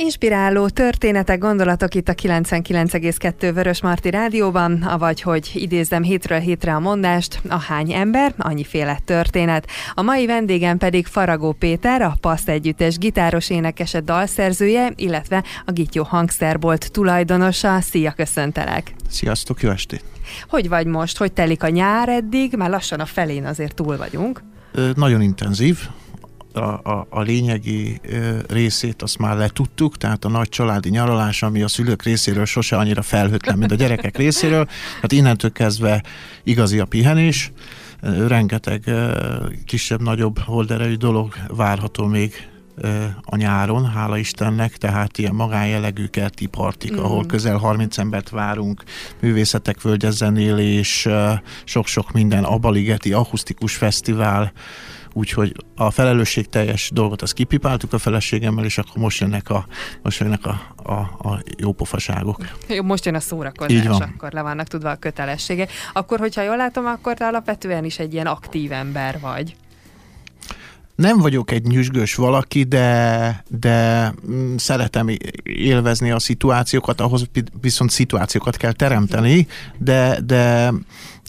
Inspiráló történetek, gondolatok itt a 99,2 Vörös Marti Rádióban, avagy hogy idézem hétről hétre a mondást, a hány ember, annyiféle történet. A mai vendégem pedig Faragó Péter, a Passz Együttes gitáros énekese dalszerzője, illetve a Gityó hangszerbolt tulajdonosa. Szia, köszöntelek! Sziasztok, jó estét! Hogy vagy most? Hogy telik a nyár eddig? Már lassan a felén azért túl vagyunk. Ö, nagyon intenzív, a, a, a lényegi részét azt már letudtuk, tehát a nagy családi nyaralás, ami a szülők részéről sose annyira felhőtlen, mint a gyerekek részéről, hát innentől kezdve igazi a pihenés, rengeteg kisebb-nagyobb holderejű dolog várható még a nyáron, hála Istennek, tehát ilyen magánjellegű kerti partik, mm. ahol közel 30 embert várunk, művészetek völgyezzenélés, sok-sok minden, Abaligeti akusztikus fesztivál, úgyhogy a felelősségteljes dolgot azt kipipáltuk a feleségemmel, és akkor most jönnek a, most jönnek a, a, a jó pofaságok. Jó, most jön a szórakozás, akkor le vannak tudva a kötelessége. Akkor, hogyha jól látom, akkor te alapvetően is egy ilyen aktív ember vagy. Nem vagyok egy nyüzsgős valaki, de, de mm, szeretem élvezni a szituációkat, ahhoz viszont szituációkat kell teremteni, de, de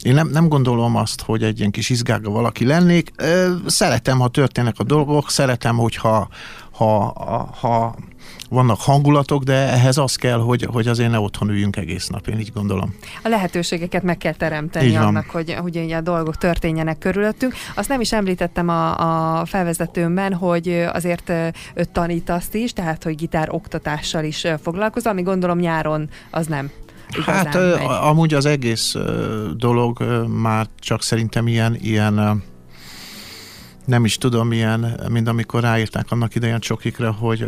én nem, nem gondolom azt, hogy egy ilyen kis izgága valaki lennék. Szeretem, ha történnek a dolgok, szeretem, hogyha ha, ha vannak hangulatok, de ehhez az kell, hogy, hogy azért ne otthon üljünk egész nap, én így gondolom. A lehetőségeket meg kell teremteni annak, hogy, hogy a dolgok történjenek körülöttünk. Azt nem is említettem a, a felvezetőmben, hogy azért tanítasz is, tehát hogy gitár oktatással is foglalkozol, ami gondolom nyáron az nem Hát amúgy az egész dolog már csak szerintem ilyen, ilyen nem is tudom, milyen, mint amikor ráírták annak idején csokikra, hogy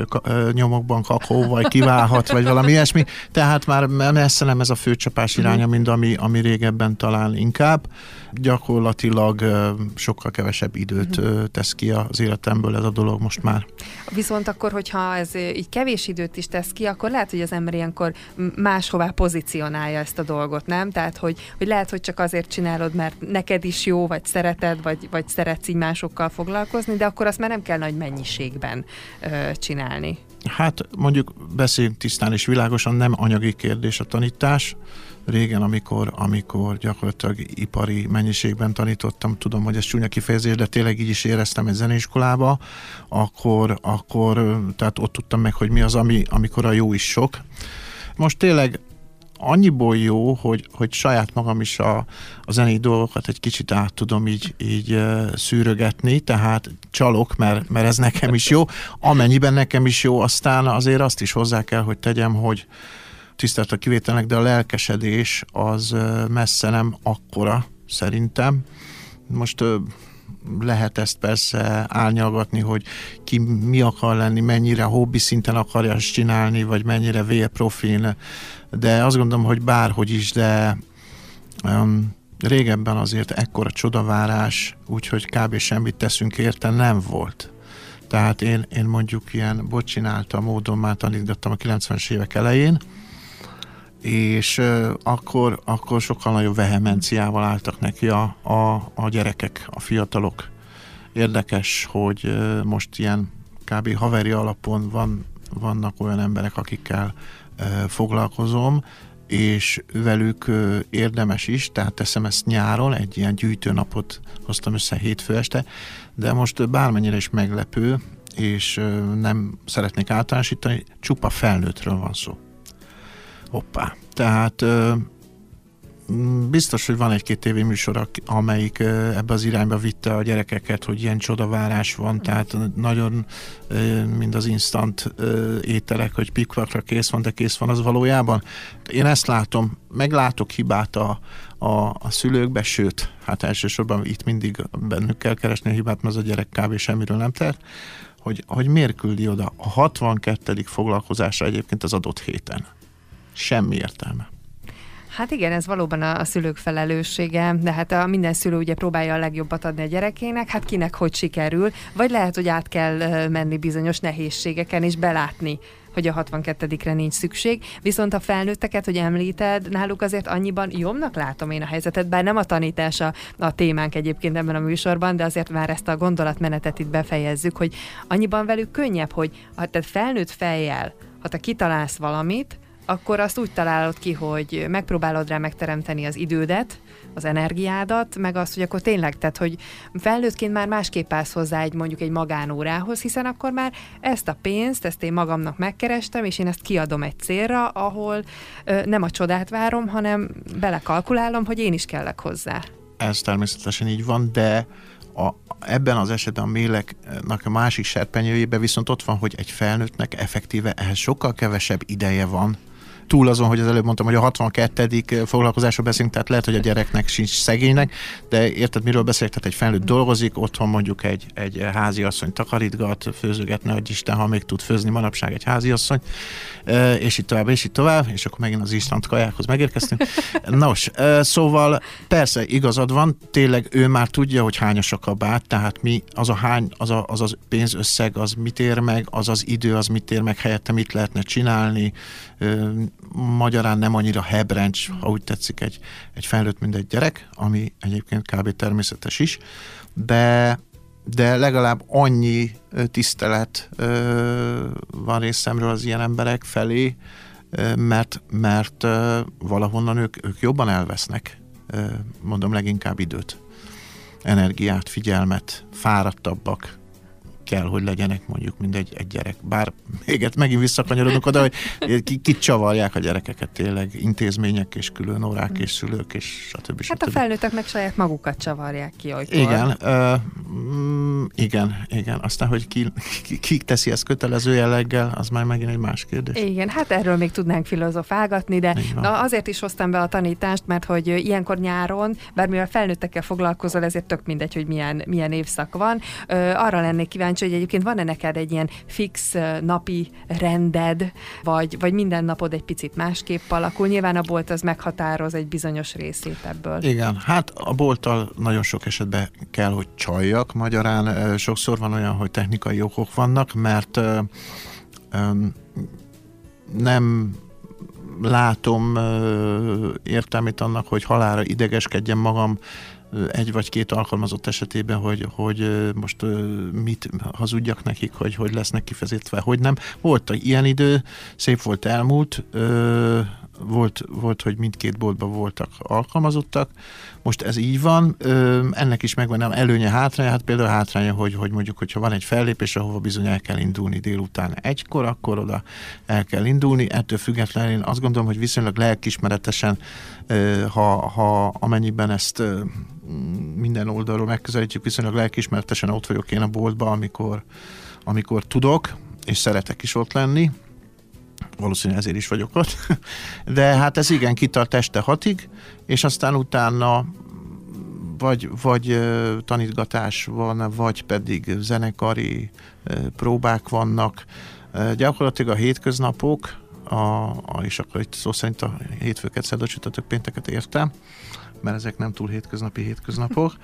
nyomokban kakó, vagy kiválhat, vagy valami ilyesmi. Tehát már messze nem ez a főcsapás iránya, mint ami, ami régebben talán inkább. Gyakorlatilag sokkal kevesebb időt tesz ki az életemből ez a dolog most már. Viszont akkor, hogyha ez így kevés időt is tesz ki, akkor lehet, hogy az ember ilyenkor máshová pozícionálja ezt a dolgot, nem? Tehát, hogy, hogy lehet, hogy csak azért csinálod, mert neked is jó, vagy szereted, vagy, vagy szeretsz így másokkal foglalkozni, de akkor azt már nem kell nagy mennyiségben ö, csinálni. Hát mondjuk beszéljünk tisztán és világosan, nem anyagi kérdés a tanítás. Régen, amikor, amikor gyakorlatilag ipari mennyiségben tanítottam, tudom, hogy ez csúnya kifejezés, de tényleg így is éreztem egy zeneiskolába, akkor, akkor tehát ott tudtam meg, hogy mi az, ami, amikor a jó is sok. Most tényleg annyiból jó, hogy, hogy saját magam is a, a zenei dolgokat egy kicsit át tudom így, így szűrögetni, tehát csalok, mert, mert ez nekem is jó. Amennyiben nekem is jó, aztán azért azt is hozzá kell, hogy tegyem, hogy tisztelt a kivételnek, de a lelkesedés az messze nem akkora, szerintem. Most lehet ezt persze árnyalgatni, hogy ki mi akar lenni, mennyire hobbi szinten akarja ezt csinálni, vagy mennyire vérprofin, de azt gondolom, hogy bárhogy is, de um, régebben azért ekkora csodavárás, úgyhogy kb. semmit teszünk érte nem volt. Tehát én, én mondjuk ilyen bocsinálta módon már tanítgattam a 90-es évek elején, és uh, akkor, akkor sokkal nagyobb vehemenciával álltak neki a, a, a gyerekek, a fiatalok. Érdekes, hogy uh, most ilyen kb. haveri alapon van, vannak olyan emberek, akikkel foglalkozom, és velük érdemes is, tehát teszem ezt nyáron, egy ilyen gyűjtőnapot hoztam össze hétfő este, de most bármennyire is meglepő, és nem szeretnék általánosítani, csupa felnőttről van szó. Hoppá. Tehát biztos, hogy van egy-két tévéműsor, amelyik ebbe az irányba vitte a gyerekeket, hogy ilyen csodavárás van, tehát nagyon, mind az instant ételek, hogy pikvakra kész van, de kész van az valójában. Én ezt látom, meglátok hibát a, a, a szülőkbe, sőt, hát elsősorban itt mindig bennük kell keresni a hibát, mert az a gyerek kb. semmiről nem tert, hogy, hogy miért küldi oda a 62. foglalkozásra egyébként az adott héten. Semmi értelme. Hát igen, ez valóban a, a szülők felelőssége, de hát a minden szülő ugye próbálja a legjobbat adni a gyerekének, hát kinek hogy sikerül, vagy lehet, hogy át kell menni bizonyos nehézségeken és belátni, hogy a 62-re nincs szükség, viszont a felnőtteket, hogy említed, náluk azért annyiban jobbnak látom én a helyzetet, bár nem a tanítás a, témánk egyébként ebben a műsorban, de azért már ezt a gondolatmenetet itt befejezzük, hogy annyiban velük könnyebb, hogy a, tehát felnőtt fejjel Ha te kitalálsz valamit, akkor azt úgy találod ki, hogy megpróbálod rá megteremteni az idődet, az energiádat, meg azt, hogy akkor tényleg, tehát, hogy felnőttként már másképp állsz hozzá egy mondjuk egy magánórához, hiszen akkor már ezt a pénzt, ezt én magamnak megkerestem, és én ezt kiadom egy célra, ahol ö, nem a csodát várom, hanem belekalkulálom, hogy én is kellek hozzá. Ez természetesen így van, de a, ebben az esetben a méleknek a másik serpenyőjében viszont ott van, hogy egy felnőttnek effektíve ehhez sokkal kevesebb ideje van, túl azon, hogy az előbb mondtam, hogy a 62. foglalkozásról beszélünk, tehát lehet, hogy a gyereknek sincs szegénynek, de érted, miről beszélek? Tehát egy felnőtt dolgozik, otthon mondjuk egy, egy házi asszony takarítgat, főzőgetne, hogy Isten, ha még tud főzni manapság egy házi asszony, és így tovább, és így tovább, és akkor megint az instant kajákhoz megérkeztünk. Nos, szóval persze igazad van, tényleg ő már tudja, hogy hányas a kabát, tehát mi, az a hány, az a, az, az pénzösszeg, az mit ér meg, az az idő, az mit ér meg, helyette mit lehetne csinálni, magyarán nem annyira hebrencs, ha úgy tetszik, egy, egy felnőtt, mint egy gyerek, ami egyébként kb. természetes is, de, de legalább annyi tisztelet van részemről az ilyen emberek felé, mert, mert valahonnan ők, ők jobban elvesznek, mondom leginkább időt, energiát, figyelmet, fáradtabbak, kell, hogy legyenek mondjuk mind egy, egy gyerek. Bár még megint visszakanyarodunk oda, hogy ki, kit csavarják a gyerekeket tényleg, intézmények és külön órák és szülők és stb. Hát a felnőttek meg saját magukat csavarják ki olykor. Igen, uh, igen, igen. Aztán, hogy ki, ki, ki teszi ezt kötelező jelleggel, az már megint egy más kérdés. Igen, hát erről még tudnánk filozofálgatni, de na, azért is hoztam be a tanítást, mert hogy ilyenkor nyáron, bár mivel felnőttekkel foglalkozol, ezért tök mindegy, hogy milyen, milyen évszak van. Uh, arra lennék kíváncsi, kíváncsi, hogy egyébként van-e neked egy ilyen fix napi rended, vagy, vagy minden napod egy picit másképp alakul. Nyilván a bolt az meghatároz egy bizonyos részét ebből. Igen, hát a bolttal nagyon sok esetben kell, hogy csaljak. Magyarán sokszor van olyan, hogy technikai okok vannak, mert nem látom értelmét annak, hogy halára idegeskedjem magam egy vagy két alkalmazott esetében, hogy, hogy most mit hazudjak nekik, hogy hogy lesznek kifejezetten, hogy nem. Volt ilyen idő, szép volt elmúlt, volt, volt, hogy mindkét boltban voltak alkalmazottak. Most ez így van, ennek is megvan nem előnye, hátránya, hát például hátránya, hogy, hogy mondjuk, hogyha van egy fellépés, ahova bizony el kell indulni délután egykor, akkor oda el kell indulni. Ettől függetlenül én azt gondolom, hogy viszonylag lelkismeretesen, ha, ha amennyiben ezt minden oldalról megközelítjük, viszonylag lelkismeretesen ott vagyok én a boltban, amikor, amikor tudok, és szeretek is ott lenni, valószínűleg ezért is vagyok ott, de hát ez igen, kitart este hatig, és aztán utána vagy, vagy tanítgatás van, vagy pedig zenekari próbák vannak. Gyakorlatilag a hétköznapok, a, a, és akkor itt szó szerint a hétfőket, szerda, csütörtök, pénteket értem, mert ezek nem túl hétköznapi hétköznapok.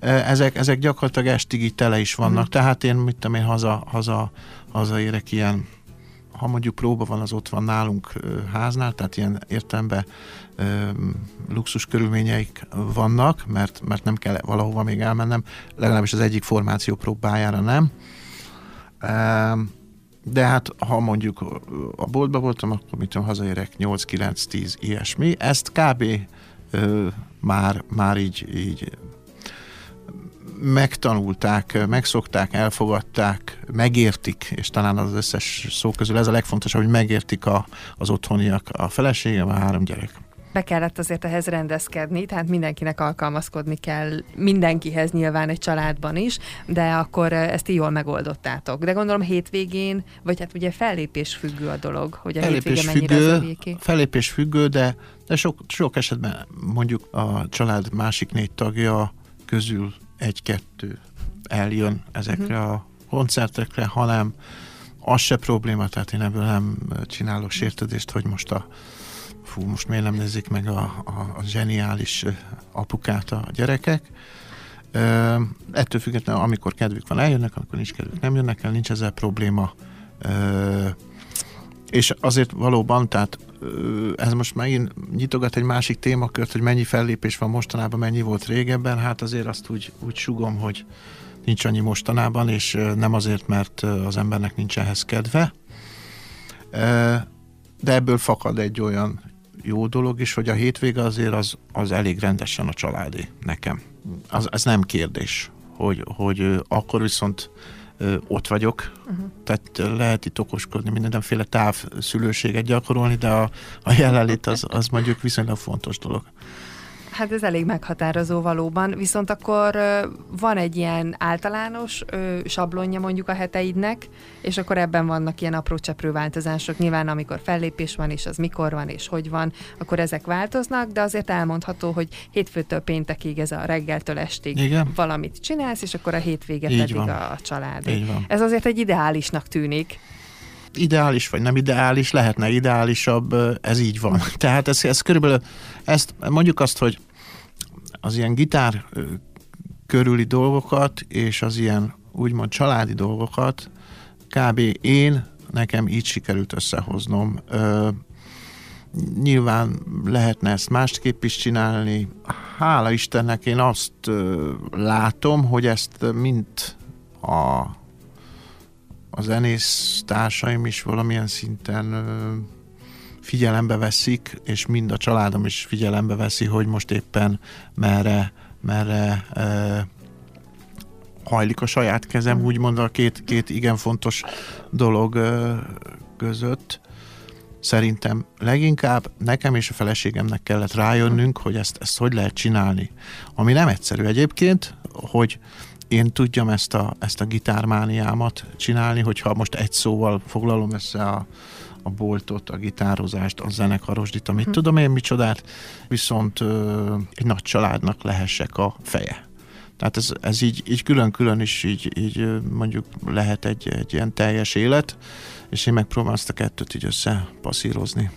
Ezek, ezek gyakorlatilag estig így tele is vannak, mm. tehát én, mit tudom én, haza, haza, hazaérek ilyen ha mondjuk próba van, az ott van nálunk háznál, tehát ilyen értelemben luxus körülményeik vannak, mert, mert nem kell valahova még elmennem, legalábbis az egyik formáció próbájára nem. De hát, ha mondjuk a boltba voltam, akkor mit tudom, hazaérek 8-9-10 ilyesmi. Ezt kb. már, már így, így megtanulták, megszokták, elfogadták, megértik, és talán az összes szó közül ez a legfontosabb, hogy megértik a, az otthoniak, a feleségem, a három gyerek. Be kellett azért ehhez rendezkedni, tehát mindenkinek alkalmazkodni kell, mindenkihez nyilván egy családban is, de akkor ezt jól megoldottátok. De gondolom hétvégén, vagy hát ugye fellépés függő a dolog, hogy a fellépés hétvége mennyire függő, Fellépés függő, de, de sok, sok esetben mondjuk a család másik négy tagja közül egy-kettő eljön ezekre uh-huh. a koncertekre, hanem az se probléma, tehát én ebből nem csinálok sértődést, hogy most a fú, most miért nem nézik meg a, a, a zseniális apukát a gyerekek. Uh, ettől függetlenül, amikor kedvük van, eljönnek, amikor nincs kedvük, nem jönnek el, nincs ezzel probléma. Uh, és azért valóban, tehát ez most megint nyitogat egy másik témakört, hogy mennyi fellépés van mostanában, mennyi volt régebben, hát azért azt úgy, úgy sugom, hogy nincs annyi mostanában, és nem azért, mert az embernek nincs ehhez kedve. De ebből fakad egy olyan jó dolog is, hogy a hétvége azért az, az elég rendesen a családi nekem. Az, ez nem kérdés, hogy, hogy akkor viszont ott vagyok, uh-huh. tehát lehet itt okoskodni, mindenféle távszülőséget gyakorolni, de a, a jelenlét az, az mondjuk viszonylag fontos dolog. Hát ez elég meghatározó valóban, viszont akkor van egy ilyen általános sablonja mondjuk a heteidnek, és akkor ebben vannak ilyen apró cseprő változások. Nyilván amikor fellépés van, és az mikor van, és hogy van, akkor ezek változnak, de azért elmondható, hogy hétfőtől péntekig ez a reggeltől estig Igen. valamit csinálsz, és akkor a hétvége Így pedig van. a család. Így van. Ez azért egy ideálisnak tűnik ideális, vagy nem ideális, lehetne ideálisabb, ez így van. Tehát ez, ez körülbelül, ezt mondjuk azt, hogy az ilyen gitár körüli dolgokat, és az ilyen úgymond családi dolgokat kb. én, nekem így sikerült összehoznom. Ö, nyilván lehetne ezt másképp is csinálni. Hála Istennek én azt ö, látom, hogy ezt mind a, a zenész társaim is valamilyen szinten ö, figyelembe veszik, és mind a családom is figyelembe veszi, hogy most éppen merre, merre e, hajlik a saját kezem, úgymond a két, két igen fontos dolog e, között. Szerintem leginkább nekem és a feleségemnek kellett rájönnünk, hogy ezt, ezt hogy lehet csinálni. Ami nem egyszerű egyébként, hogy én tudjam ezt a, ezt a gitármániámat csinálni, hogyha most egy szóval foglalom össze a, a boltot, a gitározást, a zenekarosdit, amit hm. tudom én micsodát, viszont ö, egy nagy családnak lehessek a feje. Tehát ez, ez így, így külön-külön is így, így mondjuk lehet egy, egy ilyen teljes élet, és én megpróbálom azt a kettőt így összepasszírozni.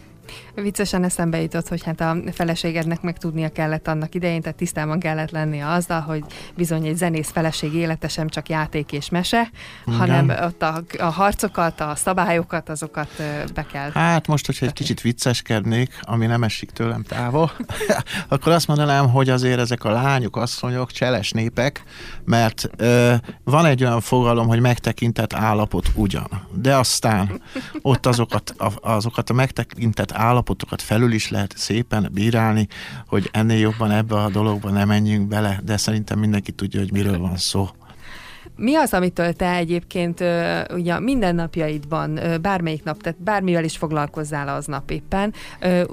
Viccesen eszembe jutott, hogy hát a feleségednek meg tudnia kellett annak idején, tehát tisztában kellett lennie azzal, hogy bizony egy zenész feleség élete sem csak játék és mese, Igen. hanem ott a, a harcokat, a szabályokat, azokat be kell. Hát most, hogyha egy kicsit vicceskednék, ami nem esik tőlem távol, akkor azt mondanám, hogy azért ezek a lányok, asszonyok, cseles népek, mert ö, van egy olyan fogalom, hogy megtekintett állapot ugyan, de aztán ott azokat a, azokat a megtekintett állapotokat felül is lehet szépen bírálni, hogy ennél jobban ebbe a dologba nem menjünk bele, de szerintem mindenki tudja, hogy miről van szó. Mi az, amitől te egyébként ugye minden napjaidban, bármelyik nap, tehát bármivel is foglalkozzál aznap éppen,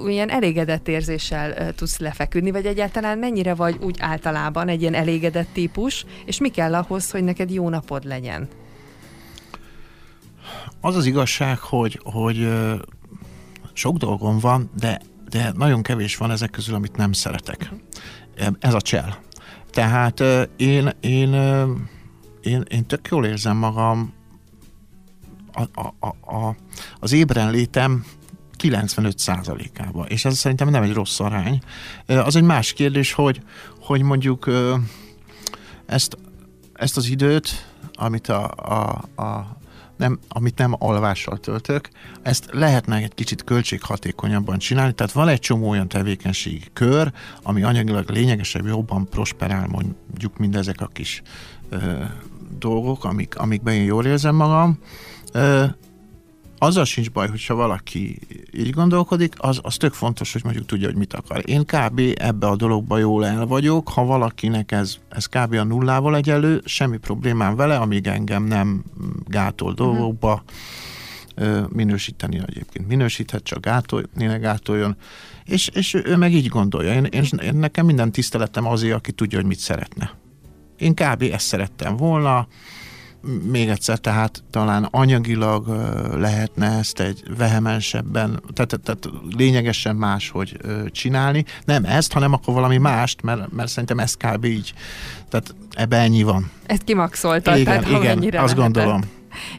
ilyen elégedett érzéssel tudsz lefeküdni, vagy egyáltalán mennyire vagy úgy általában egy ilyen elégedett típus, és mi kell ahhoz, hogy neked jó napod legyen? Az az igazság, hogy, hogy sok dolgom van, de, de nagyon kevés van ezek közül, amit nem szeretek. Ez a csel. Tehát én, én, én, én tök jól érzem magam a, a, a, az ébren létem 95%-ába, és ez szerintem nem egy rossz arány. Az egy más kérdés, hogy, hogy mondjuk ezt, ezt az időt, amit a, a, a nem, amit nem alvással töltök, ezt lehetne egy kicsit költséghatékonyabban csinálni, tehát van egy csomó olyan tevékenységi kör, ami anyagilag lényegesebb, jobban prosperál mondjuk mindezek a kis ö, dolgok, amik, amikben én jól érzem magam. Ö, azzal sincs baj, hogyha valaki így gondolkodik, az, az tök fontos, hogy mondjuk tudja, hogy mit akar. Én kb. ebbe a dologba jól el vagyok, ha valakinek ez, ez kb. a nullával egyelő, semmi problémám vele, amíg engem nem gátol mhm. dolgokba, minősíteni egyébként minősíthet, csak gátolni, ne gátoljon, és, és ő meg így gondolja. Én, én, én nekem minden tiszteletem azért, aki tudja, hogy mit szeretne. Én kb. ezt szerettem volna, még egyszer, tehát talán anyagilag lehetne ezt egy vehemensebben, tehát, tehát lényegesen máshogy csinálni. Nem ezt, hanem akkor valami mást, mert, mert szerintem ez kb. így. Tehát ebbe ennyi van. Ezt kimaxoltad, igen, tehát igen, azt lehetett. gondolom.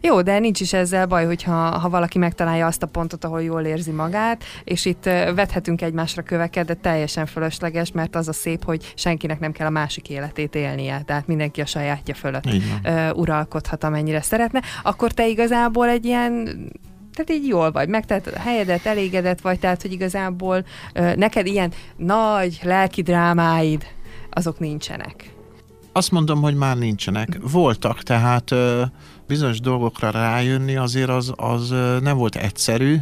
Jó, de nincs is ezzel baj, hogyha ha valaki megtalálja azt a pontot, ahol jól érzi magát, és itt vethetünk egymásra köveket, de teljesen fölösleges, mert az a szép, hogy senkinek nem kell a másik életét élnie, tehát mindenki a sajátja fölött uh, uralkodhat, amennyire szeretne, akkor te igazából egy ilyen tehát így jól vagy, meg tehát a helyedet, elégedett vagy, tehát hogy igazából uh, neked ilyen nagy lelki drámáid, azok nincsenek. Azt mondom, hogy már nincsenek. Voltak, tehát uh, bizonyos dolgokra rájönni azért az, az nem volt egyszerű,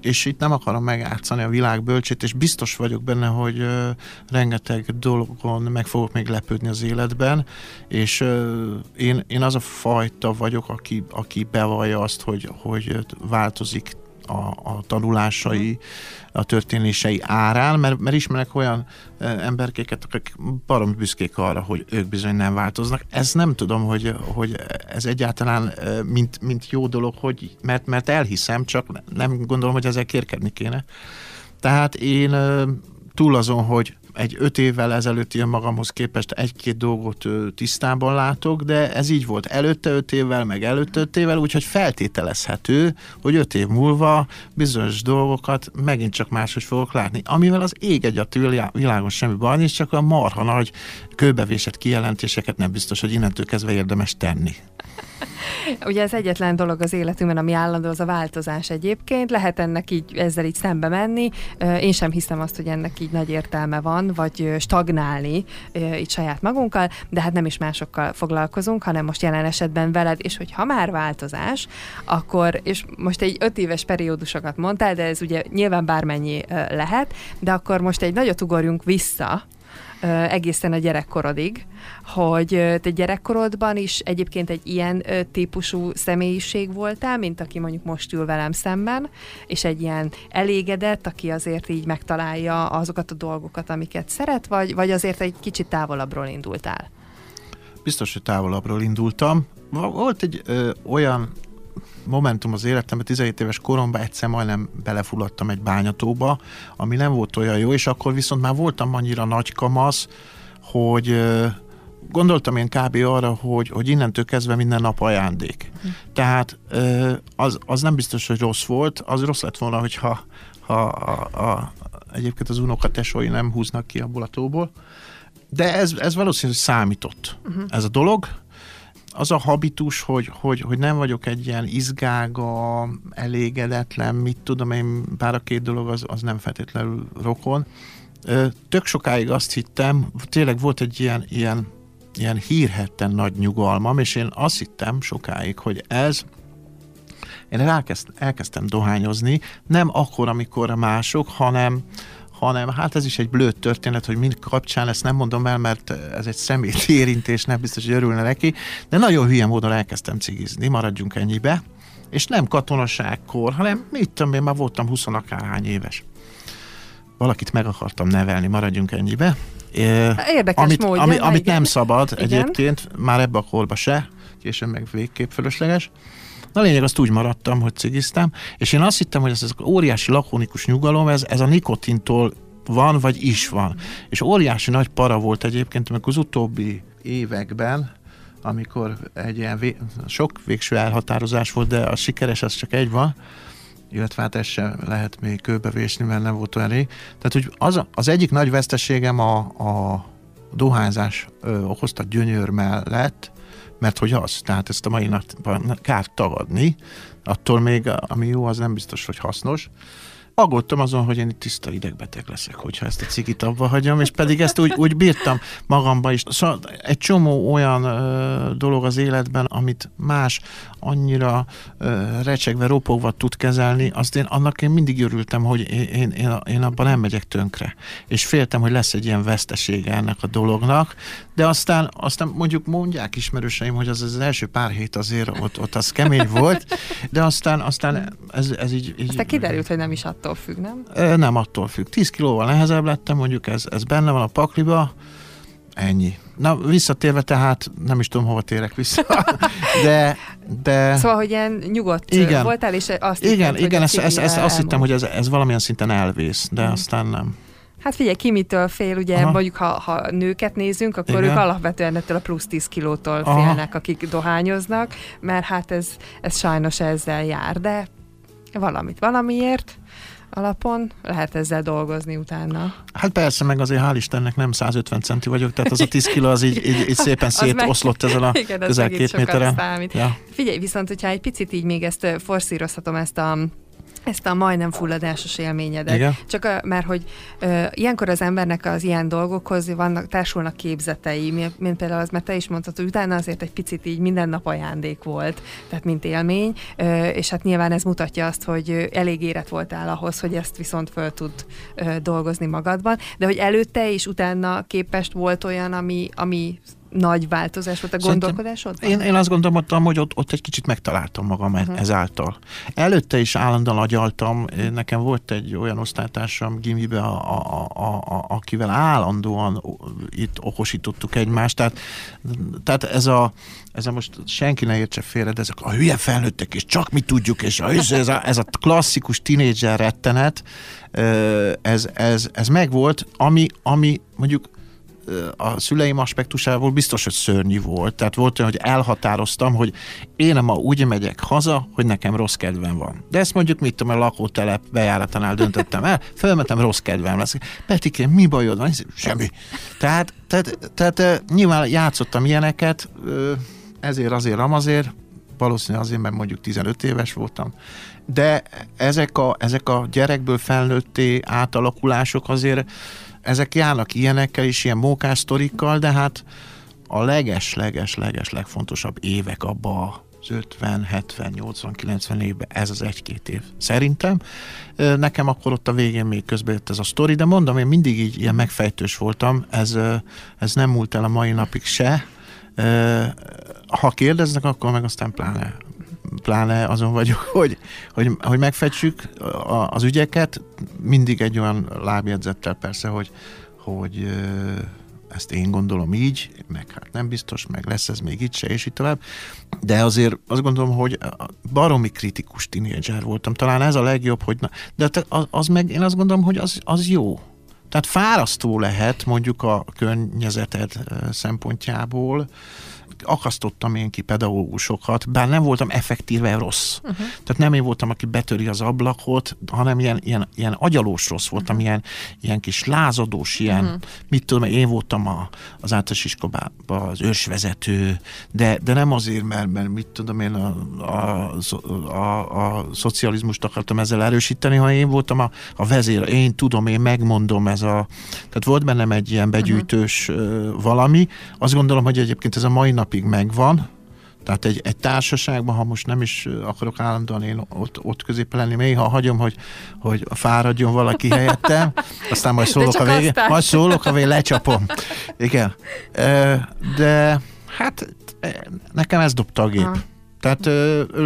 és itt nem akarom megátszani a világ bölcsét, és biztos vagyok benne, hogy uh, rengeteg dolgon meg fogok még lepődni az életben, és uh, én, én az a fajta vagyok, aki, aki bevallja azt, hogy, hogy változik a, a tanulásai, a történései árán, mert, mert ismerek olyan emberkéket, akik barom büszkék arra, hogy ők bizony nem változnak. Ez nem tudom, hogy, hogy ez egyáltalán mint, mint jó dolog, hogy, mert, mert elhiszem, csak nem gondolom, hogy ezzel kérkedni kéne. Tehát én túl azon, hogy egy öt évvel ezelőtt ilyen magamhoz képest egy-két dolgot tisztában látok, de ez így volt előtte öt évvel, meg előtte öt évvel, úgyhogy feltételezhető, hogy öt év múlva bizonyos dolgokat megint csak máshogy fogok látni. Amivel az ég egyat világon semmi baj nincs, csak a marha nagy kőbevésett kijelentéseket nem biztos, hogy innentől kezdve érdemes tenni. Ugye ez egyetlen dolog az életünkben, ami állandó, az a változás egyébként. Lehet ennek így, ezzel így szembe menni. Én sem hiszem azt, hogy ennek így nagy értelme van, vagy stagnálni itt saját magunkkal, de hát nem is másokkal foglalkozunk, hanem most jelen esetben veled, és hogy ha már változás, akkor, és most egy öt éves periódusokat mondtál, de ez ugye nyilván bármennyi lehet, de akkor most egy nagyot ugorjunk vissza, egészen a gyerekkorodig, hogy te gyerekkorodban is egyébként egy ilyen típusú személyiség voltál, mint aki mondjuk most ül velem szemben, és egy ilyen elégedett, aki azért így megtalálja azokat a dolgokat, amiket szeret, vagy, vagy azért egy kicsit távolabbról indultál? Biztos, hogy távolabbról indultam. Volt egy ö, olyan momentum az életemben, 17 éves koromban egyszer majdnem belefulladtam egy bányatóba, ami nem volt olyan jó, és akkor viszont már voltam annyira nagy kamasz, hogy gondoltam én kb. arra, hogy, hogy innentől kezdve minden nap ajándék. Uh-huh. Tehát az, az nem biztos, hogy rossz volt, az rossz lett volna, hogyha ha a, a, egyébként az unokatesói nem húznak ki abból a tóból. De ez, ez valószínűleg számított, uh-huh. ez a dolog az a habitus, hogy, hogy, hogy nem vagyok egy ilyen izgága, elégedetlen, mit tudom én, bár a két dolog az, az nem feltétlenül rokon. Tök sokáig azt hittem, tényleg volt egy ilyen, ilyen, ilyen hírhetten nagy nyugalmam, és én azt hittem sokáig, hogy ez én elkezd, elkezdtem dohányozni, nem akkor, amikor a mások, hanem, hanem hát ez is egy blőtt történet, hogy mind kapcsán ezt nem mondom el, mert ez egy szemét érintés, nem biztos, hogy örülne neki, de nagyon hülye módon elkezdtem cigizni, maradjunk ennyibe, és nem katonaságkor, hanem mit tudom én, már voltam 20 akárhány éves. Valakit meg akartam nevelni, maradjunk ennyibe. Érdekes amit, módja, ami, amit igen. nem szabad igen. egyébként, már ebbe a korba se, később meg végképp fölösleges. Na lényeg, azt úgy maradtam, hogy cigiztem, és én azt hittem, hogy ez az óriási lakonikus nyugalom, ez, ez a nikotintól van, vagy is van. És óriási nagy para volt egyébként, amikor az utóbbi években, amikor egy ilyen vé- sok végső elhatározás volt, de a sikeres az csak egy van, illetve hát ez sem lehet még kőbevésni, mert nem volt olyan rég. Tehát, hogy az, az egyik nagy veszteségem a, a dohányzás ö, okozta gyönyör mellett, mert hogy az, tehát ezt a mai napban kár tagadni, attól még ami jó, az nem biztos, hogy hasznos. Aggódtam azon, hogy én itt tiszta idegbeteg leszek, hogyha ezt a cigit abba hagyom, és pedig ezt úgy, úgy bírtam magamba is. Szóval egy csomó olyan ö, dolog az életben, amit más annyira ö, recsegve, ropogva tud kezelni, azt én annak én mindig örültem, hogy én, én, én, abban nem megyek tönkre. És féltem, hogy lesz egy ilyen vesztesége ennek a dolognak, de aztán, aztán mondjuk mondják ismerőseim, hogy az, az első pár hét azért ott, ott az kemény volt, de aztán, aztán ez, ez így, így... Aztán kiderült, hogy nem is attól függ, nem? Nem attól függ. 10 kilóval nehezebb lettem, mondjuk ez, ez benne van a pakliba, ennyi. Na, visszatérve tehát, nem is tudom, hova térek vissza, de... de... Szóval, hogy ilyen nyugodt Igen. voltál, és azt igen, hittem, igen, ezt, ezt, ezt azt hittem, hogy ez, ez valamilyen szinten elvész, de Mm. aztán nem. Hát figyelj, ki mitől fél, ugye Aha. mondjuk ha, ha nőket nézünk, akkor Igen. ők alapvetően ettől a plusz 10 kilótól Aha. félnek, akik dohányoznak, mert hát ez, ez sajnos ezzel jár, de valamit valamiért alapon lehet ezzel dolgozni utána. Hát persze, meg azért hál' Istennek nem 150 centi vagyok, tehát az a 10 kiló az így, így, így szépen szétoszlott ezen a Igen, közel két méteren. Ja. Figyelj, viszont hogyha egy picit így még ezt forszírozhatom ezt a ezt a majdnem fulladásos élményedet. Igen. Csak a, mert hogy ö, ilyenkor az embernek az ilyen dolgokhoz vannak, társulnak képzetei, mint, például az, mert te is mondtad, hogy utána azért egy picit így minden nap ajándék volt, tehát mint élmény, ö, és hát nyilván ez mutatja azt, hogy elég érett voltál ahhoz, hogy ezt viszont föl tud ö, dolgozni magadban, de hogy előtte és utána képest volt olyan, ami, ami nagy változás volt a gondolkodásodban? Én, én azt gondoltam, hogy ott, ott egy kicsit megtaláltam magam uh-huh. ezáltal. Előtte is állandóan agyaltam, nekem volt egy olyan osztálytársam gimibe, a, a, a, a, akivel állandóan itt okosítottuk egymást, tehát, tehát ez a ez a most senki ne értse félre, de ezek a hülye felnőttek, és csak mi tudjuk, és ez a, ez a klasszikus tinédzser rettenet, ez, ez, ez megvolt, ami, ami mondjuk a szüleim aspektusából biztos, hogy szörnyű volt. Tehát volt olyan, hogy elhatároztam, hogy én ma úgy megyek haza, hogy nekem rossz kedvem van. De ezt mondjuk, mit tudom, a lakótelep bejáratánál döntöttem el, fölmentem, rossz kedvem lesz. Petikém, mi bajod van? Semmi. Tehát, tehát, tehát nyilván játszottam ilyeneket, ezért, azért, amazért, valószínűleg azért, mert mondjuk 15 éves voltam, de ezek a, ezek a gyerekből felnőtté átalakulások azért ezek járnak ilyenekkel is, ilyen mókás de hát a leges, leges, leges, legfontosabb évek abba az 50, 70, 80, 90 évben ez az egy-két év. Szerintem nekem akkor ott a végén még közben jött ez a sztori, de mondom, én mindig így ilyen megfejtős voltam, ez, ez nem múlt el a mai napig se. Ha kérdeznek, akkor meg aztán pláne pláne azon vagyok, hogy, hogy, hogy megfetsük az ügyeket, mindig egy olyan lábjegyzettel persze, hogy, hogy ezt én gondolom így, meg hát nem biztos, meg lesz ez még itt se, és így tovább. De azért azt gondolom, hogy baromi kritikus tínédzser voltam. Talán ez a legjobb, hogy na, de az, az meg én azt gondolom, hogy az, az jó. Tehát fárasztó lehet mondjuk a környezeted szempontjából, akasztottam én ki pedagógusokat, bár nem voltam effektíve rossz. Uh-huh. Tehát nem én voltam, aki betöri az ablakot, hanem ilyen, ilyen, ilyen agyalós rossz voltam, uh-huh. ilyen, ilyen kis lázadós, ilyen, uh-huh. mit tudom, én voltam a, az általános iskolában az ősvezető, de, de nem azért, mert, mert mit tudom én, a, a, a, a szocializmust akartam ezzel erősíteni, hanem én voltam a, a vezér, én tudom, én megmondom, ez a, tehát volt bennem egy ilyen begyűjtős uh-huh. valami. Azt gondolom, hogy egyébként ez a mai nap napig megvan, tehát egy, egy társaságban, ha most nem is akarok állandóan én ott, ott közép lenni, még ha hagyom, hogy, hogy fáradjon valaki helyettem, aztán majd szólok a végén, majd szólok a végén, lecsapom. Igen. De hát nekem ez dobta a gép. Ha. Tehát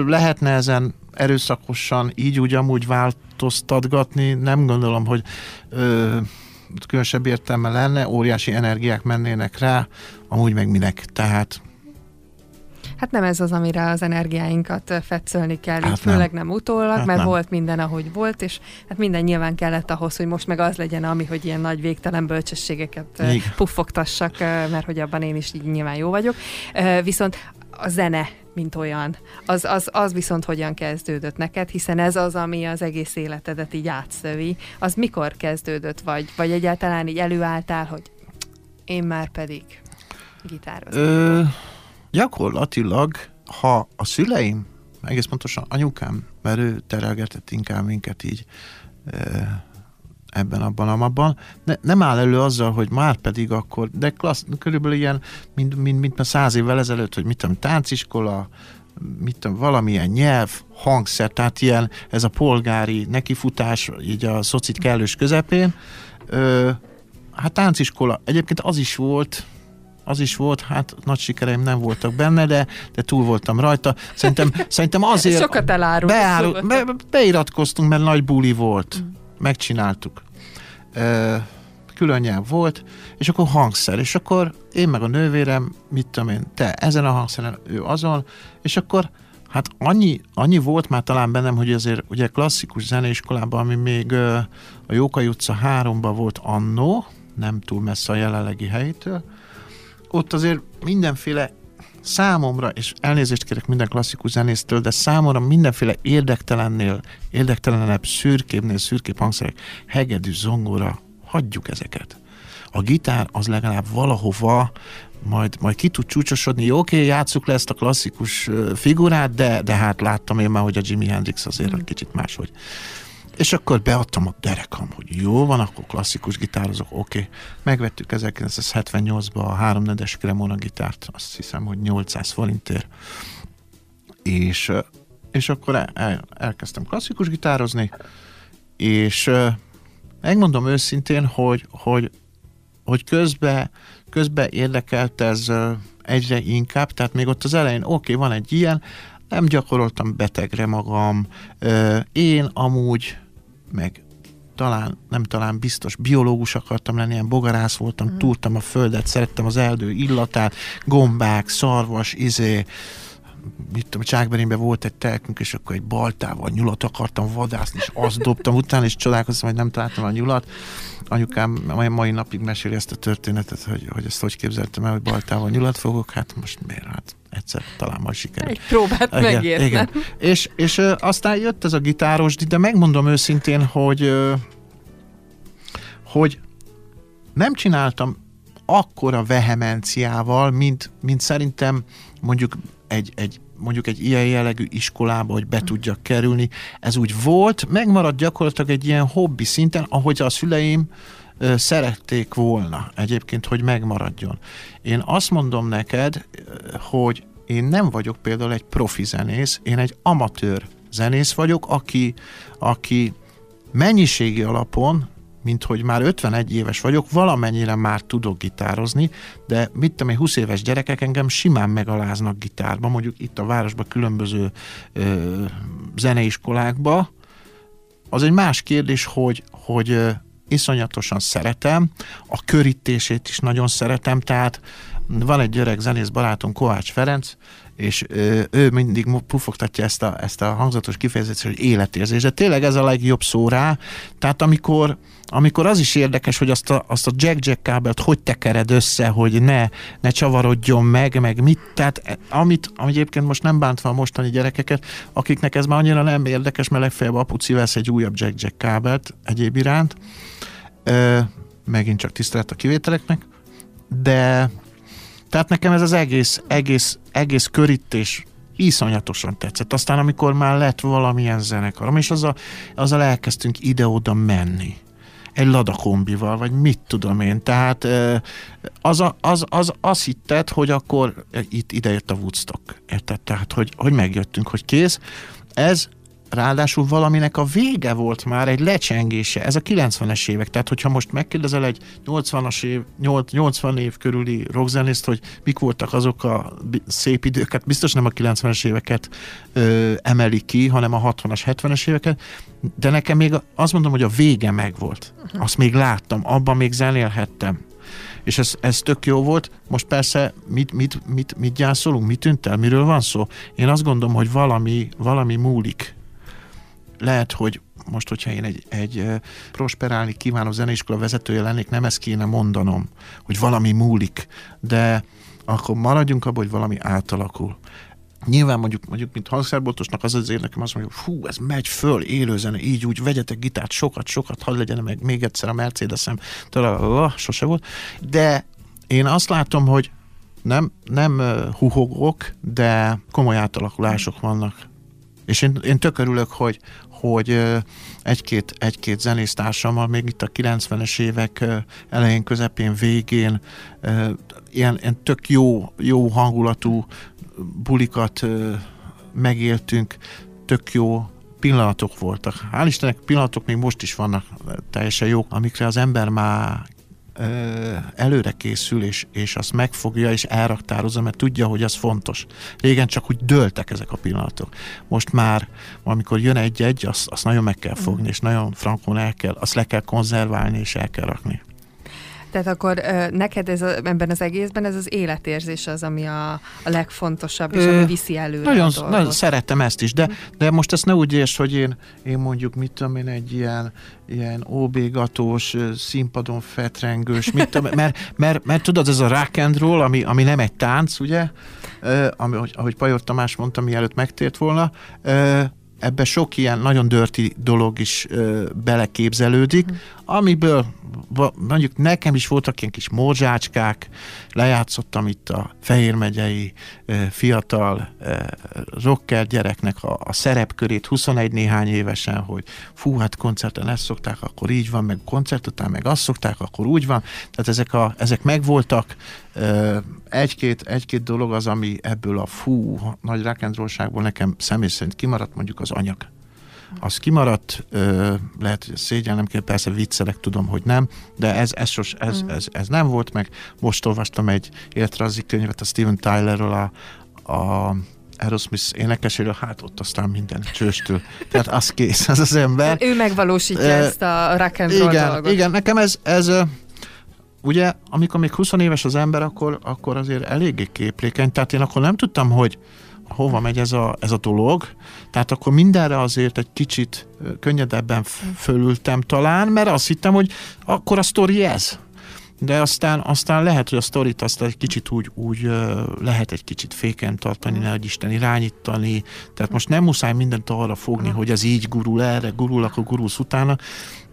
lehetne ezen erőszakosan így úgy amúgy változtatgatni, nem gondolom, hogy különösebb értelme lenne, óriási energiák mennének rá, amúgy meg minek. Tehát Hát nem ez az, amire az energiáinkat fetszölni kell, hát így főleg nem, utólag, hát mert nem. volt minden, ahogy volt, és hát minden nyilván kellett ahhoz, hogy most meg az legyen, ami, hogy ilyen nagy végtelen bölcsességeket Igen. puffogtassak, mert hogy abban én is így nyilván jó vagyok. Viszont a zene, mint olyan, az, az, az viszont hogyan kezdődött neked, hiszen ez az, ami az egész életedet így átszövi. Az mikor kezdődött, vagy, vagy egyáltalán így előálltál, hogy én már pedig gitározom? Gyakorlatilag, ha a szüleim, egész pontosan anyukám, mert ő terelgetett inkább minket így ebben, abban, abban, ne, nem áll elő azzal, hogy már pedig akkor, de klassz, körülbelül ilyen, mint, mint, mint már száz évvel ezelőtt, hogy mit tudom, tánciskola, mit tudom, valamilyen nyelv, hangszer, tehát ilyen, ez a polgári nekifutás, így a szocit kellős közepén. Ö, hát tánciskola, egyébként az is volt, az is volt, hát nagy sikereim nem voltak benne, de, de túl voltam rajta. Szerintem, szerintem azért... Sokat elárul. Beárul, be, beiratkoztunk, mert nagy buli volt. Mm. Megcsináltuk. E, külön nyelv volt, és akkor hangszer, és akkor én meg a nővérem, mit tudom én, te ezen a hangszeren, ő azon, és akkor hát annyi, annyi volt már talán bennem, hogy azért ugye klasszikus zeneiskolában, ami még a Jókai utca 3-ban volt annó, nem túl messze a jelenlegi helytől, ott azért mindenféle számomra, és elnézést kérek minden klasszikus zenésztől, de számomra mindenféle érdektelennél, érdektelenebb, szürkébbnél szürkébb hangszerek, hegedű, zongora, hagyjuk ezeket. A gitár az legalább valahova majd, majd ki tud csúcsosodni, oké, okay, játsszuk le ezt a klasszikus figurát, de, de hát láttam én már, hogy a Jimi Hendrix azért egy kicsit máshogy. És akkor beadtam a derekam, hogy jó van, akkor klasszikus gitározok, oké. Okay. Megvettük 1978-ban a háromnedes Cremona gitárt, azt hiszem, hogy 800 forintért. És, és akkor el, el, elkezdtem klasszikus gitározni, és megmondom őszintén, hogy, hogy, hogy közben közben érdekelt ez egyre inkább, tehát még ott az elején oké, okay, van egy ilyen, nem gyakoroltam betegre magam, én amúgy, meg talán, nem talán biztos biológus akartam lenni, ilyen bogarász voltam, mm. túrtam a földet, szerettem az erdő illatát, gombák, szarvas, izé, mit tudom, Csákberinben volt egy telkünk, és akkor egy baltával nyulat akartam vadászni, és azt dobtam utána, és csodálkoztam, hogy nem találtam a nyulat. Anyukám mai, mai napig meséli ezt a történetet, hogy, hogy ezt hogy képzeltem el, hogy baltával nyulat fogok, hát most miért? Hát egyszer talán majd sikerül. Egy próbát igen, megértem. Igen. És, és ö, aztán jött ez a gitáros, de megmondom őszintén, hogy ö, hogy nem csináltam akkora vehemenciával, mint, mint szerintem mondjuk egy, egy mondjuk egy ilyen jellegű iskolába, hogy be tudjak kerülni. Ez úgy volt, megmaradt gyakorlatilag egy ilyen hobbi szinten, ahogy a szüleim szerették volna egyébként, hogy megmaradjon. Én azt mondom neked, hogy én nem vagyok például egy profi zenész, én egy amatőr zenész vagyok, aki, aki mennyiségi alapon mint hogy már 51 éves vagyok, valamennyire már tudok gitározni, de mit tudom én, 20 éves gyerekek engem simán megaláznak gitárba, mondjuk itt a városban különböző ö, zeneiskolákba. Az egy más kérdés, hogy, hogy ö, iszonyatosan szeretem, a körítését is nagyon szeretem, tehát van egy gyerek zenész barátom, Kovács Ferenc, és ő, ő mindig pufogtatja ezt a, ezt a hangzatos kifejezést, hogy életérzés, de tényleg ez a legjobb szó rá, tehát amikor, amikor az is érdekes, hogy azt a, azt a jack-jack kábelt hogy tekered össze, hogy ne, ne csavarodjon meg, meg mit, tehát e, amit, amit egyébként most nem bántva a mostani gyerekeket, akiknek ez már annyira nem érdekes, mert legfeljebb apuci vesz egy újabb jack-jack kábelt egyéb iránt, Ö, megint csak tisztelet a kivételeknek, de tehát nekem ez az egész, egész, egész körítés iszonyatosan tetszett. Aztán amikor már lett valamilyen zenekarom, és azzal, azzal elkezdtünk ide-oda menni egy ladakombival, vagy mit tudom én. Tehát az, az, az, az azt hitted, hogy akkor itt idejött a Woodstock. Érted? Tehát, hogy, hogy megjöttünk, hogy kész. Ez ráadásul valaminek a vége volt már, egy lecsengése, ez a 90-es évek, tehát hogyha most megkérdezel egy 80-as év, 80 év körüli rockzenészt, hogy mik voltak azok a szép időket, biztos nem a 90-es éveket ö, emeli ki, hanem a 60-as, 70-es éveket, de nekem még azt mondom, hogy a vége megvolt. Azt még láttam, abban még zenélhettem. És ez, ez tök jó volt. Most persze mit, mit, mit, mit gyászolunk, mit tűnt el, miről van szó? Én azt gondolom, hogy valami, valami múlik lehet, hogy most, hogyha én egy, egy prosperálni kívánó zeneiskola vezetője lennék, nem ezt kéne mondanom, hogy valami múlik, de akkor maradjunk abban, hogy valami átalakul. Nyilván mondjuk, mondjuk mint hangszerboltosnak az az érdekem, azt mondja, fú, ez megy föl, élőzene, így úgy, vegyetek gitárt, sokat, sokat, hadd legyen meg még egyszer a Mercedes-em, sose volt. De én azt látom, hogy nem, nem huhogok, de komoly átalakulások vannak. És én, én tök örülök, hogy, hogy egy-két, egy-két zenésztársammal még itt a 90-es évek elején, közepén, végén ilyen, ilyen tök jó, jó hangulatú bulikat megéltünk, tök jó pillanatok voltak. Hál' Istennek pillanatok még most is vannak teljesen jók, amikre az ember már előre készül, és, és azt megfogja, és elraktározza, mert tudja, hogy az fontos. Régen csak úgy dőltek ezek a pillanatok. Most már, amikor jön egy-egy, azt, azt nagyon meg kell fogni, és nagyon frankon el kell, azt le kell konzerválni, és el kell rakni. Tehát akkor neked ez a, ebben az egészben ez az életérzés az, ami a, a legfontosabb, és Ö, ami viszi előre nagyon, a nagyon szeretem ezt is, de, de most ezt ne úgy érts, hogy én, én mondjuk, mit tudom én, egy ilyen, ilyen óbégatós, színpadon fetrengős, mit tudom, mert, mert, mert, tudod, ez a rock and roll, ami, ami nem egy tánc, ugye, ami, ahogy Pajor Tamás mondta, mielőtt megtért volna, ebbe sok ilyen nagyon dörti dolog is ö, beleképzelődik, mm. amiből mondjuk nekem is voltak ilyen kis morzsácskák, lejátszottam itt a Fehér megyei fiatal rocker gyereknek a, a szerepkörét 21 néhány évesen, hogy fú, hát koncerten ezt szokták, akkor így van, meg koncert után meg azt szokták, akkor úgy van. Tehát ezek, a, ezek megvoltak. Egy-két, egy-két dolog az, ami ebből a fú, nagy rock'n'rollságból nekem személy szerint kimaradt, mondjuk az anyag az kimaradt, ö, lehet, hogy szégyellem kell, persze viccelek, tudom, hogy nem, de ez, ez, sos, ez, mm. ez, ez nem volt meg. Most olvastam egy életrajzi könyvet a Steven Tylerről, a, a Aerosmith énekeséről, hát ott aztán minden csőstől. Tehát az kész, az az ember. Ő megvalósítja uh, ezt a rock and roll igen, dolgot. Igen, nekem ez, ez ugye, amikor még 20 éves az ember, akkor, akkor azért eléggé képlékeny, tehát én akkor nem tudtam, hogy hova megy ez a, ez a dolog, tehát akkor mindenre azért egy kicsit könnyedebben fölültem talán, mert azt hittem, hogy akkor a sztori ez. De aztán, aztán lehet, hogy a sztorit azt egy kicsit úgy, úgy lehet egy kicsit féken tartani, nehogy Isten irányítani, tehát most nem muszáj mindent arra fogni, hogy ez így gurul erre, gurul, akkor gurulsz utána,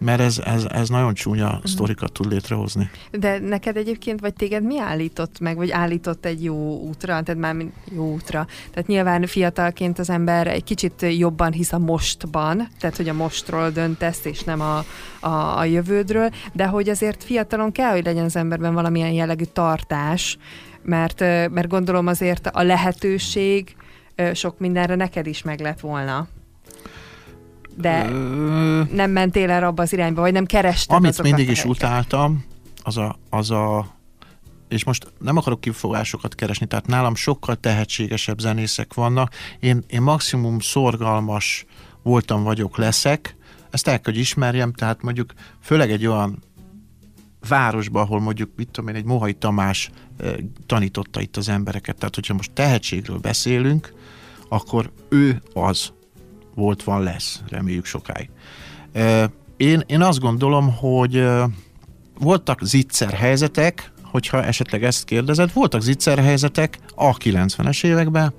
mert ez, ez, ez nagyon csúnya uh-huh. sztorikat tud létrehozni. De neked egyébként, vagy téged mi állított meg, vagy állított egy jó útra, tehát már jó útra. Tehát nyilván fiatalként az ember egy kicsit jobban hisz a mostban, tehát hogy a mostról döntesz, és nem a, a, a jövődről, de hogy azért fiatalon kell, hogy legyen az emberben valamilyen jellegű tartás, mert, mert gondolom azért a lehetőség sok mindenre neked is meg lett volna de Ö... nem mentél el abba az irányba, vagy nem kerested Amit mindig is utáltam, az a, az a és most nem akarok kifogásokat keresni, tehát nálam sokkal tehetségesebb zenészek vannak. Én, én maximum szorgalmas voltam, vagyok, leszek, ezt el kell, hogy ismerjem, tehát mondjuk főleg egy olyan városban, ahol mondjuk, mit tudom én, egy Mohai Tamás e, tanította itt az embereket, tehát hogyha most tehetségről beszélünk, akkor ő az volt, van, lesz, reméljük sokáig. Én, én azt gondolom, hogy voltak zicser helyzetek, hogyha esetleg ezt kérdezed, voltak zicser helyzetek a 90-es években,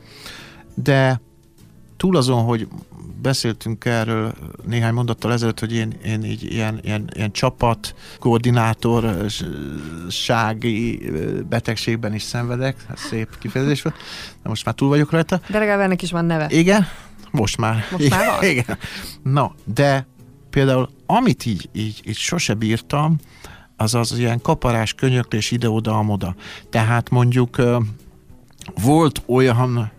de túl azon, hogy beszéltünk erről néhány mondattal ezelőtt, hogy én, én így ilyen, ilyen, ilyen csapat, koordinátorsági betegségben is szenvedek, ez szép kifejezés volt, de most már túl vagyok rajta. De legalább ennek is van neve. Igen, most már. Most már van? Igen. Na, de például amit így, így, így sose bírtam, az az ilyen kaparás, könyöklés ide-oda, amoda. Tehát mondjuk volt olyan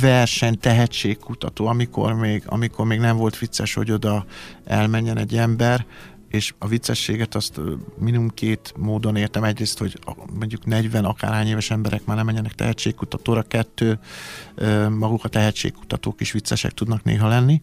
verseny, tehetségkutató, amikor még, amikor még nem volt vicces, hogy oda elmenjen egy ember, és a viccességet azt minimum két módon értem. Egyrészt, hogy mondjuk 40 akárhány éves emberek már nem menjenek tehetségkutatóra, kettő, maguk a tehetségkutatók is viccesek tudnak néha lenni.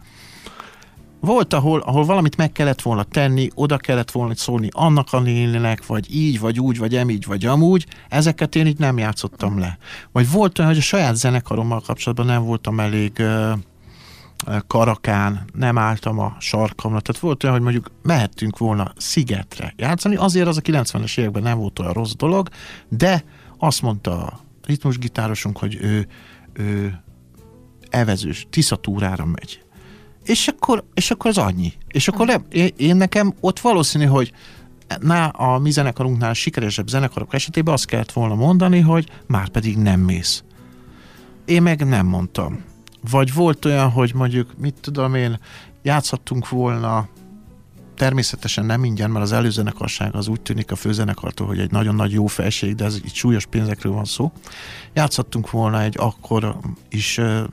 Volt, ahol, ahol valamit meg kellett volna tenni, oda kellett volna szólni annak a néninek, vagy így, vagy úgy, vagy emígy, vagy amúgy, ezeket én így nem játszottam le. Vagy volt olyan, hogy a saját zenekarommal kapcsolatban nem voltam elég uh, karakán, nem álltam a sarkamra, tehát volt olyan, hogy mondjuk mehettünk volna szigetre játszani, azért az a 90-es években nem volt olyan rossz dolog, de azt mondta a ritmusgitárosunk, hogy ő, ő evezős, tiszatúrára megy és akkor, és akkor az annyi. És akkor nem, én, én nekem ott valószínű, hogy na, a mi zenekarunknál sikeresebb zenekarok esetében azt kellett volna mondani, hogy már pedig nem mész. Én meg nem mondtam. Vagy volt olyan, hogy mondjuk, mit tudom én, játszhattunk volna természetesen nem ingyen, mert az előzenekarság az úgy tűnik a főzenekartól, hogy egy nagyon nagy jó felség, de ez itt súlyos pénzekről van szó. Játszhattunk volna egy akkor is uh,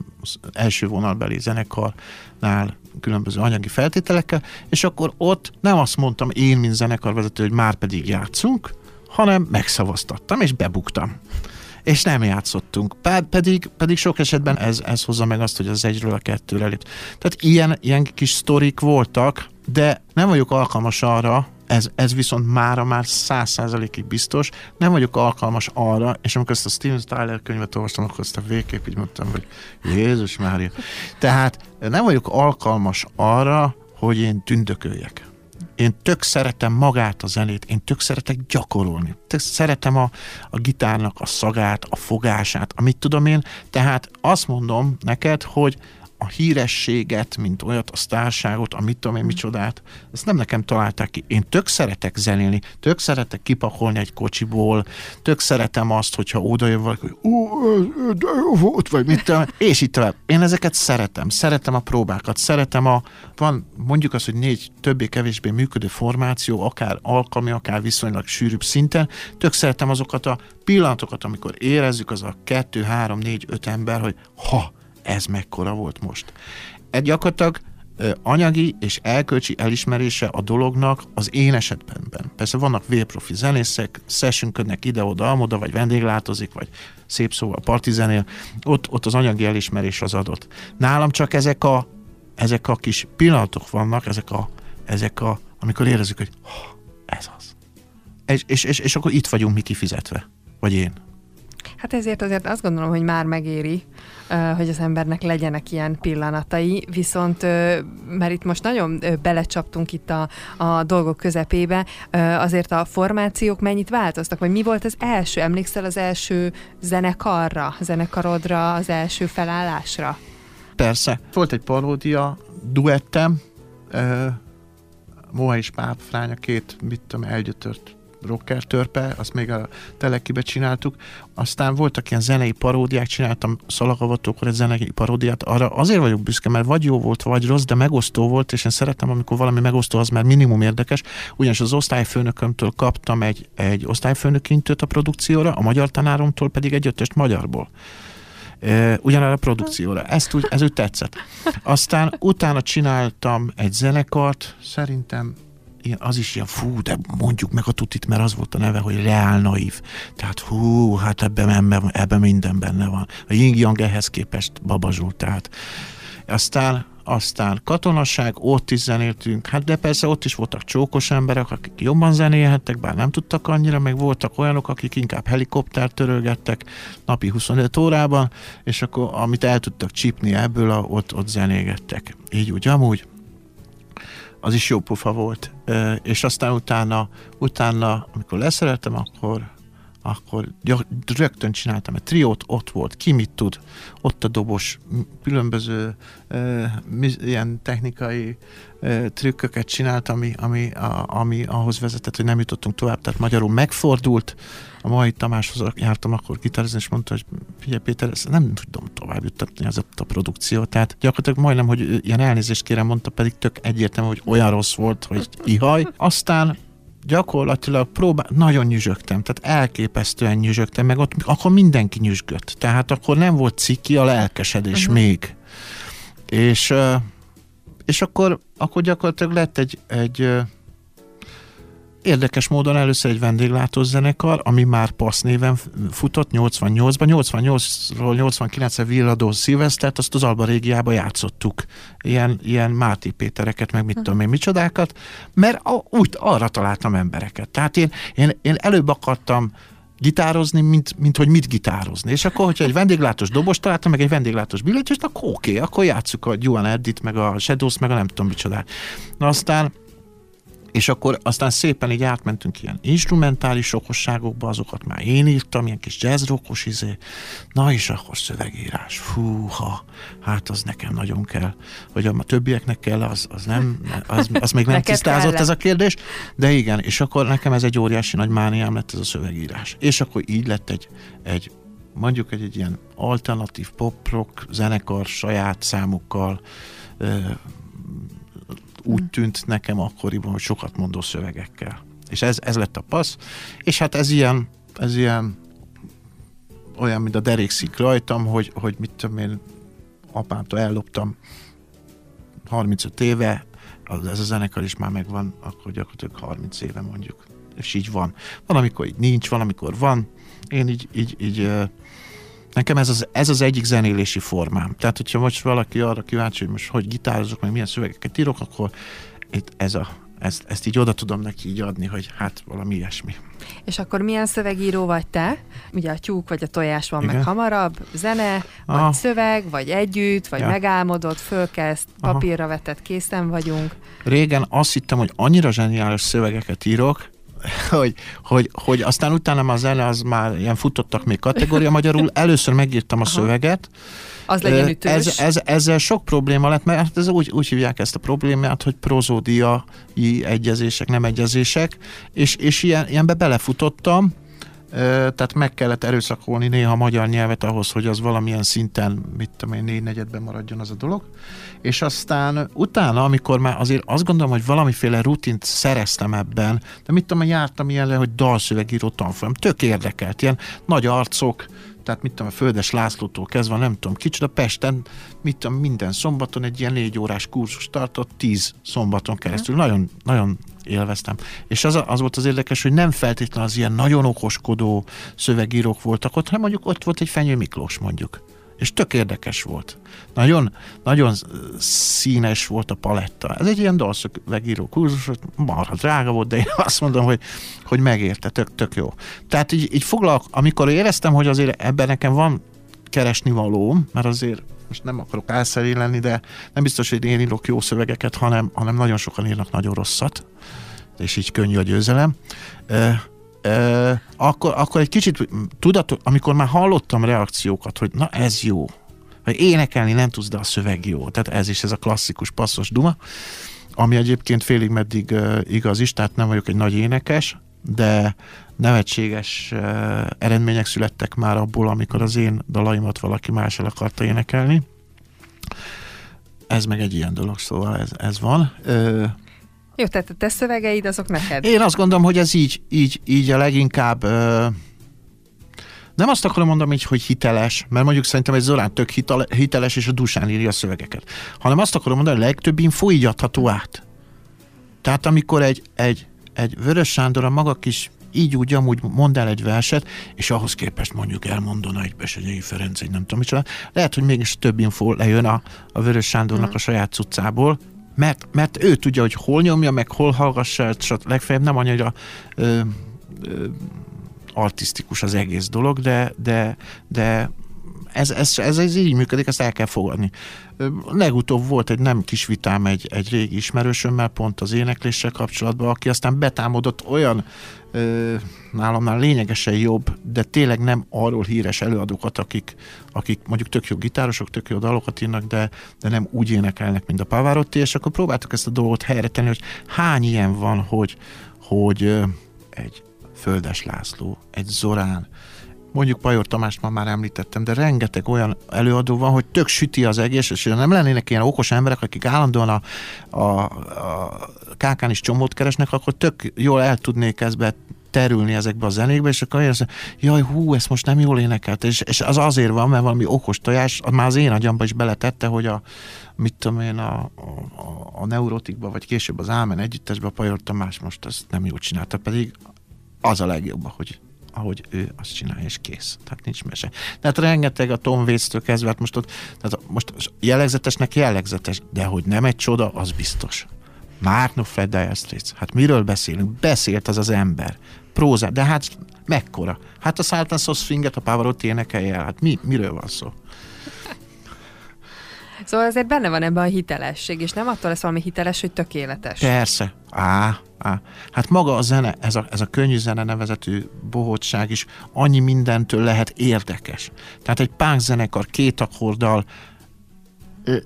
első vonalbeli zenekarnál különböző anyagi feltételekkel, és akkor ott nem azt mondtam én, mint zenekarvezető, hogy már pedig játszunk, hanem megszavaztattam, és bebuktam és nem játszottunk. Pedig, pedig sok esetben ez, ez hozza meg azt, hogy az egyről a kettőre lép. Tehát ilyen, ilyen kis sztorik voltak, de nem vagyok alkalmas arra, ez, ez viszont mára már száz százalékig biztos, nem vagyok alkalmas arra, és amikor ezt a Steven Tyler könyvet olvastam, akkor ezt a végképp így mondtam, hogy Jézus Mária. Tehát nem vagyok alkalmas arra, hogy én tündököljek. Én tök szeretem magát a zenét, én tök szeretek gyakorolni. Tök szeretem a, a gitárnak a szagát, a fogását, amit tudom én. Tehát azt mondom neked, hogy a hírességet, mint olyat, a sztárságot, a mit tudom én micsodát, ezt nem nekem találták ki. Én tök szeretek zenélni, tök szeretek kipakolni egy kocsiból, tök szeretem azt, hogyha oda jön valaki, hogy volt, vagy mit tudom, és itt tovább. Én ezeket szeretem, szeretem a próbákat, szeretem a, van mondjuk azt, hogy négy többé-kevésbé működő formáció, akár alkalmi, akár viszonylag sűrűbb szinten, tök szeretem azokat a pillanatokat, amikor érezzük az a kettő, három, négy, öt ember, hogy ha, ez mekkora volt most. Egy gyakorlatilag anyagi és elkölcsi elismerése a dolognak az én esetben. Persze vannak vérprofi zenészek, sessionködnek ide-oda, amoda, vagy vendéglátozik, vagy szép szóval partizenél, ott, ott az anyagi elismerés az adott. Nálam csak ezek a, ezek a kis pillanatok vannak, ezek a, ezek a amikor érezzük, hogy oh, ez az. És, és, és, és akkor itt vagyunk mi kifizetve. Vagy én. Hát ezért azért azt gondolom, hogy már megéri, hogy az embernek legyenek ilyen pillanatai, viszont mert itt most nagyon belecsaptunk itt a, a dolgok közepébe, azért a formációk mennyit változtak, vagy mi volt az első, emlékszel az első zenekarra, zenekarodra, az első felállásra? Persze. Volt egy paródia duettem, Moha és Páp Fránya két, mit tudom, elgyötört rocker törpe, azt még a telekibe csináltuk. Aztán voltak ilyen zenei paródiák, csináltam szalagavatókor egy zenei paródiát. Arra azért vagyok büszke, mert vagy jó volt, vagy rossz, de megosztó volt, és én szeretem, amikor valami megosztó, az már minimum érdekes. Ugyanis az osztályfőnökömtől kaptam egy, egy osztályfőnökintőt a produkcióra, a magyar tanáromtól pedig egy ötöst magyarból ugyanarra a produkcióra. Ezt úgy, ez úgy tetszett. Aztán utána csináltam egy zenekart, szerintem ilyen, az is ilyen, fú, de mondjuk meg a tutit, mert az volt a neve, hogy reál naív. Tehát hú, hát ebben, ebben, minden benne van. A Ying Yang ehhez képest babazsult, tehát aztán aztán katonaság, ott is zenéltünk, hát de persze ott is voltak csókos emberek, akik jobban zenélhettek, bár nem tudtak annyira, meg voltak olyanok, akik inkább helikoptert törölgettek napi 25 órában, és akkor amit el tudtak csípni ebből, ott, ott zenégettek. Így úgy, amúgy az is jó pufa volt. És aztán utána, utána amikor leszereltem, akkor akkor rögtön csináltam egy triót, ott volt, ki mit tud, ott a dobos, különböző ilyen technikai trükköket csinált, ami, ami, ami ahhoz vezetett, hogy nem jutottunk tovább, tehát magyarul megfordult, a mai Tamáshoz jártam akkor gitározni, és mondta, hogy figyelj Péter, ezt nem tudom tovább juttatni az a produkció. Tehát gyakorlatilag majdnem, hogy ilyen elnézést kérem, mondta, pedig tök egyértelmű, hogy olyan rossz volt, hogy ihaj. Aztán gyakorlatilag próbál, nagyon nyüzsögtem, tehát elképesztően nyüzsögtem, meg ott akkor mindenki nyüzsgött. Tehát akkor nem volt ciki a lelkesedés uh-huh. még. És, és akkor, akkor gyakorlatilag lett egy, egy Érdekes módon először egy vendéglátó zenekar, ami már PASZ néven futott 88-ban, 88-ról 89-re villadó szilvesztert, azt az Alba régiába játszottuk. Ilyen, ilyen Máté Pétereket, meg mit hm. tudom én, micsodákat, mert úgy arra találtam embereket. Tehát én, én, én előbb akartam gitározni, mint, mint hogy mit gitározni. És akkor, hogyha egy vendéglátós dobos találtam, meg egy vendéglátós billentyűst, akkor oké, okay, akkor játsszuk a Juan Edit, meg a Shadows, meg a nem tudom micsodát. Na aztán és akkor aztán szépen így átmentünk ilyen instrumentális okosságokba, azokat már én írtam, ilyen kis jazzrockos izé. Na és akkor szövegírás. Fúha, hát az nekem nagyon kell. Hogy a többieknek kell, az, az nem, az, az még nem tisztázott ez a kérdés. De igen, és akkor nekem ez egy óriási nagy mániám lett ez a szövegírás. És akkor így lett egy, egy mondjuk egy, egy ilyen alternatív pop-rock zenekar saját számukkal, úgy tűnt nekem akkoriban, hogy sokat mondó szövegekkel. És ez, ez lett a passz, és hát ez ilyen, ez ilyen olyan, mint a derékszik rajtam, hogy, hogy mit tudom én, apámtól elloptam 35 éve, ez a zenekar is már megvan, akkor gyakorlatilag 30 éve mondjuk. És így van. Van, amikor így nincs, van, amikor van. Én így, így, így Nekem ez az, ez az egyik zenélési formám. Tehát, hogyha most valaki arra kíváncsi, hogy most hogy gitározok, meg milyen szövegeket írok, akkor itt ez a, ezt, ezt így oda tudom neki így adni, hogy hát valami ilyesmi. És akkor milyen szövegíró vagy te? Ugye a tyúk vagy a tojás van Igen. meg hamarabb, zene, Aha. vagy szöveg, vagy együtt, vagy ja. megálmodott, fölkezd, papírra vetett, készen vagyunk. Régen azt hittem, hogy annyira zseniális szövegeket írok, hogy, hogy, hogy aztán utána a zene az már ilyen futottak még kategória magyarul. Először megírtam a Aha. szöveget. Az legyen ütős. Ez, ez, ezzel sok probléma lett, mert hát ez úgy, úgy hívják ezt a problémát, hogy prozódiai egyezések, nem egyezések, és, és ilyen, ilyenbe belefutottam, tehát meg kellett erőszakolni néha magyar nyelvet ahhoz, hogy az valamilyen szinten, mit tudom én, négy negyedben maradjon az a dolog. És aztán utána, amikor már azért azt gondolom, hogy valamiféle rutint szereztem ebben, de mit tudom én, jártam ilyenre, hogy dalszövegíró tanfolyam, tök érdekelt, ilyen nagy arcok, tehát mit tudom, a Földes Lászlótól kezdve, nem tudom, kicsit a Pesten, mit tudom, minden szombaton egy ilyen négy órás kurzus tartott, tíz szombaton keresztül. Nagyon, nagyon élveztem. És az, az volt az érdekes, hogy nem feltétlenül az ilyen nagyon okoskodó szövegírók voltak ott, hanem mondjuk ott volt egy Fenyő Miklós mondjuk és tök érdekes volt. Nagyon, nagyon színes volt a paletta. Ez egy ilyen dalszövegíró kurzus, marha drága volt, de én azt mondom, hogy, hogy megérte, tök, tök jó. Tehát így, így foglalk, amikor éreztem, hogy azért ebben nekem van keresni való, mert azért most nem akarok álszeré lenni, de nem biztos, hogy én írok jó szövegeket, hanem, hanem nagyon sokan írnak nagyon rosszat, és így könnyű a győzelem akkor, akkor egy kicsit tudat, amikor már hallottam reakciókat, hogy na ez jó, hogy énekelni nem tudsz, de a szöveg jó. Tehát ez is ez a klasszikus passzos duma, ami egyébként félig meddig uh, igaz is, tehát nem vagyok egy nagy énekes, de nevetséges uh, eredmények születtek már abból, amikor az én dalaimat valaki más el akarta énekelni. Ez meg egy ilyen dolog, szóval ez, ez van. Uh, jó, tehát a te szövegeid azok neked. Én azt gondolom, hogy ez így, így, így a leginkább ö, nem azt akarom mondani, hogy, hogy hiteles, mert mondjuk szerintem egy Zorán tök hiteles, és a dusán írja a szövegeket, hanem azt akarom mondani, hogy a legtöbb info így adható át. Tehát amikor egy, egy, egy Vörös Sándor a maga kis így úgy amúgy mond el egy verset, és ahhoz képest mondjuk elmondana egy Besegyei Ferenc, egy nem tudom micsoda, lehet, hogy mégis több info lejön a, a Vörös Sándornak mm. a saját cuccából, mert, mert ő tudja, hogy hol nyomja, meg hol hallgassa, és legfeljebb nem annyira ö, ö, artistikus az egész dolog, de, de, de ez, ez, ez, ez így működik, ezt el kell fogadni. Legutóbb volt egy nem kis vitám egy, egy régi ismerősömmel pont az énekléssel kapcsolatban, aki aztán betámodott olyan ö, nálamnál lényegesen jobb, de tényleg nem arról híres előadókat, akik, akik mondjuk tök jó gitárosok, tök jó dalokat írnak, de, de nem úgy énekelnek, mint a Pavarotti, és akkor próbáltuk ezt a dolgot helyre tenni, hogy hány ilyen van, hogy, hogy egy Földes László, egy Zorán, mondjuk Pajor Tamást ma már említettem, de rengeteg olyan előadó van, hogy tök süti az egész, és nem lennének ilyen okos emberek, akik állandóan a, a, a kákán is csomót keresnek, akkor tök jól el tudnék ezbe terülni ezekbe a zenékbe, és akkor azt jaj, hú, ezt most nem jól énekelt, és, és az azért van, mert valami okos tojás, már az én agyamba is beletette, hogy a, mit tudom én, a, a, a neurotikba, vagy később az Ámen együttesbe Pajor Tamás most ezt nem jól csinálta, pedig az a legjobb, hogy ahogy ő azt csinálja, és kész. Tehát nincs mese. Tehát rengeteg a Tom Waits-től kezdve, hát most, ott, tehát most jellegzetesnek jellegzetes, de hogy nem egy csoda, az biztos. Márno Fred Dire Straits. Hát miről beszélünk? Beszélt az az ember. Próza, de hát mekkora? Hát a Sultan Swinget a Pavarotti énekelje Hát mi, miről van szó? Szóval azért benne van ebben a hitelesség, és nem attól lesz valami hiteles, hogy tökéletes. Persze. Á, á. Hát maga a zene, ez a, ez a könnyű zene nevezetű bohótság is annyi mindentől lehet érdekes. Tehát egy punk zenekar két akkorddal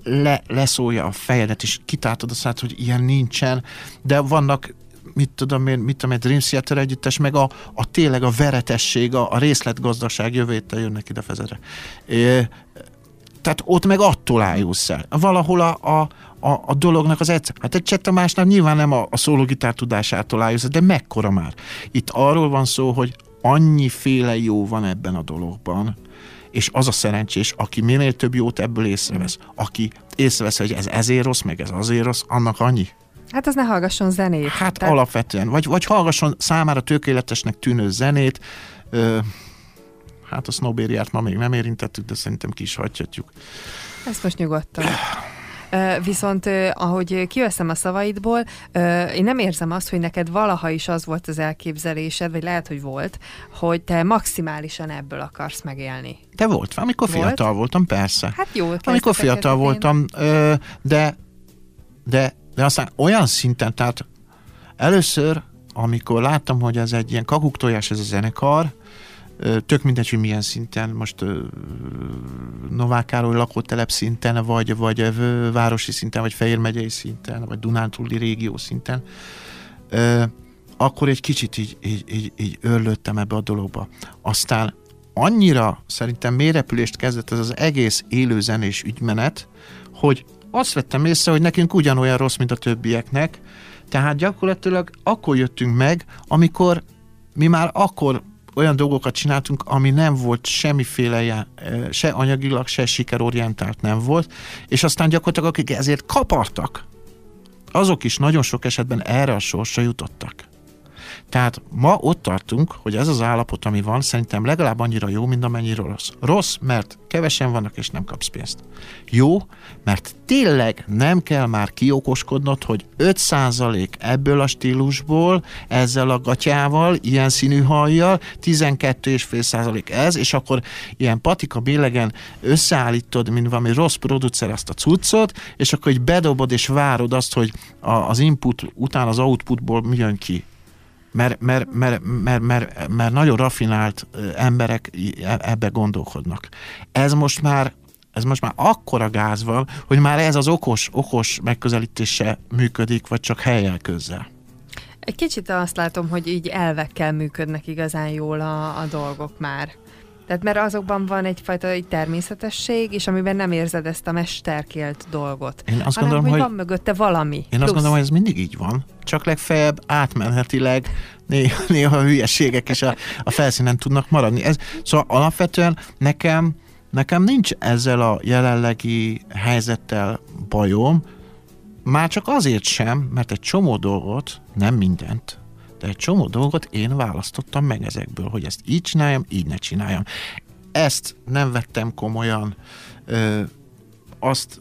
le, leszólja a fejedet, és kitáltod a szát, hogy ilyen nincsen, de vannak mit tudom én, mit tudom, egy Dream Theater együttes, meg a, a tényleg a veretesség, a, a részletgazdaság jövőjétel jönnek ide fezere. Tehát ott meg attól ájulsz el. Valahol a, a, a, a dolognak az egyszer. Hát egy Cseh Tamásnál nyilván nem a, a szólógitár tudásától ájulsz, de mekkora már. Itt arról van szó, hogy annyiféle jó van ebben a dologban, és az a szerencsés, aki minél több jót ebből észrevesz, aki észrevesz, hogy ez ezért rossz, meg ez azért rossz, annak annyi. Hát az ne hallgasson zenét. Hát Tehát... alapvetően. Vagy, vagy hallgasson számára tökéletesnek tűnő zenét, ö, Hát a sznobériát ma még nem érintettük, de szerintem ki is hagyhatjuk. Ezt most nyugodtan. Viszont ahogy kiveszem a szavaidból, én nem érzem azt, hogy neked valaha is az volt az elképzelésed, vagy lehet, hogy volt, hogy te maximálisan ebből akarsz megélni. De volt, amikor volt? fiatal voltam, persze. Hát jó. Amikor fiatal voltam, de, de, de aztán olyan szinten, tehát először amikor láttam, hogy ez egy ilyen kakuktojás ez a zenekar, tök mindegy, hogy milyen szinten, most Novák Károly lakótelep szinten, vagy, vagy városi szinten, vagy Fejér megyei szinten, vagy Dunántúli régió szinten, akkor egy kicsit így, így, így, így örlöttem ebbe a dologba. Aztán annyira szerintem mélyrepülést kezdett ez az egész élőzenés ügymenet, hogy azt vettem észre, hogy nekünk ugyanolyan rossz, mint a többieknek, tehát gyakorlatilag akkor jöttünk meg, amikor mi már akkor olyan dolgokat csináltunk, ami nem volt semmiféle, se anyagilag, se sikerorientált nem volt, és aztán gyakorlatilag akik ezért kapartak, azok is nagyon sok esetben erre a sorsra jutottak. Tehát ma ott tartunk, hogy ez az állapot, ami van, szerintem legalább annyira jó, mint amennyi rossz. Rossz, mert kevesen vannak, és nem kapsz pénzt. Jó, mert tényleg nem kell már kiokoskodnod, hogy 5% ebből a stílusból, ezzel a gatyával, ilyen színű hajjal, 12,5% ez, és akkor ilyen patika bélegen összeállítod, mint valami rossz producer azt a cuccot, és akkor így bedobod és várod azt, hogy az input után az outputból mi jön ki mert, mert, mert, mert, mert, mert nagyon rafinált emberek e, ebbe gondolkodnak. Ez most már ez most már akkora gáz van, hogy már ez az okos, okos megközelítése működik, vagy csak helyel közzel. Egy kicsit azt látom, hogy így elvekkel működnek igazán jól a, a dolgok már. Tehát mert azokban van egyfajta egy természetesség, és amiben nem érzed ezt a mesterkélt dolgot. Én azt hanem, gondolom, hogy, hogy van mögötte valami. Én plusz. azt gondolom, hogy ez mindig így van. Csak legfeljebb átmenetileg néha, néha a hülyeségek is a, a felszínen tudnak maradni. Ez, szóval alapvetően nekem, nekem nincs ezzel a jelenlegi helyzettel bajom, már csak azért sem, mert egy csomó dolgot, nem mindent, de egy csomó dolgot én választottam meg ezekből, hogy ezt így csináljam, így ne csináljam. Ezt nem vettem komolyan, ö, azt,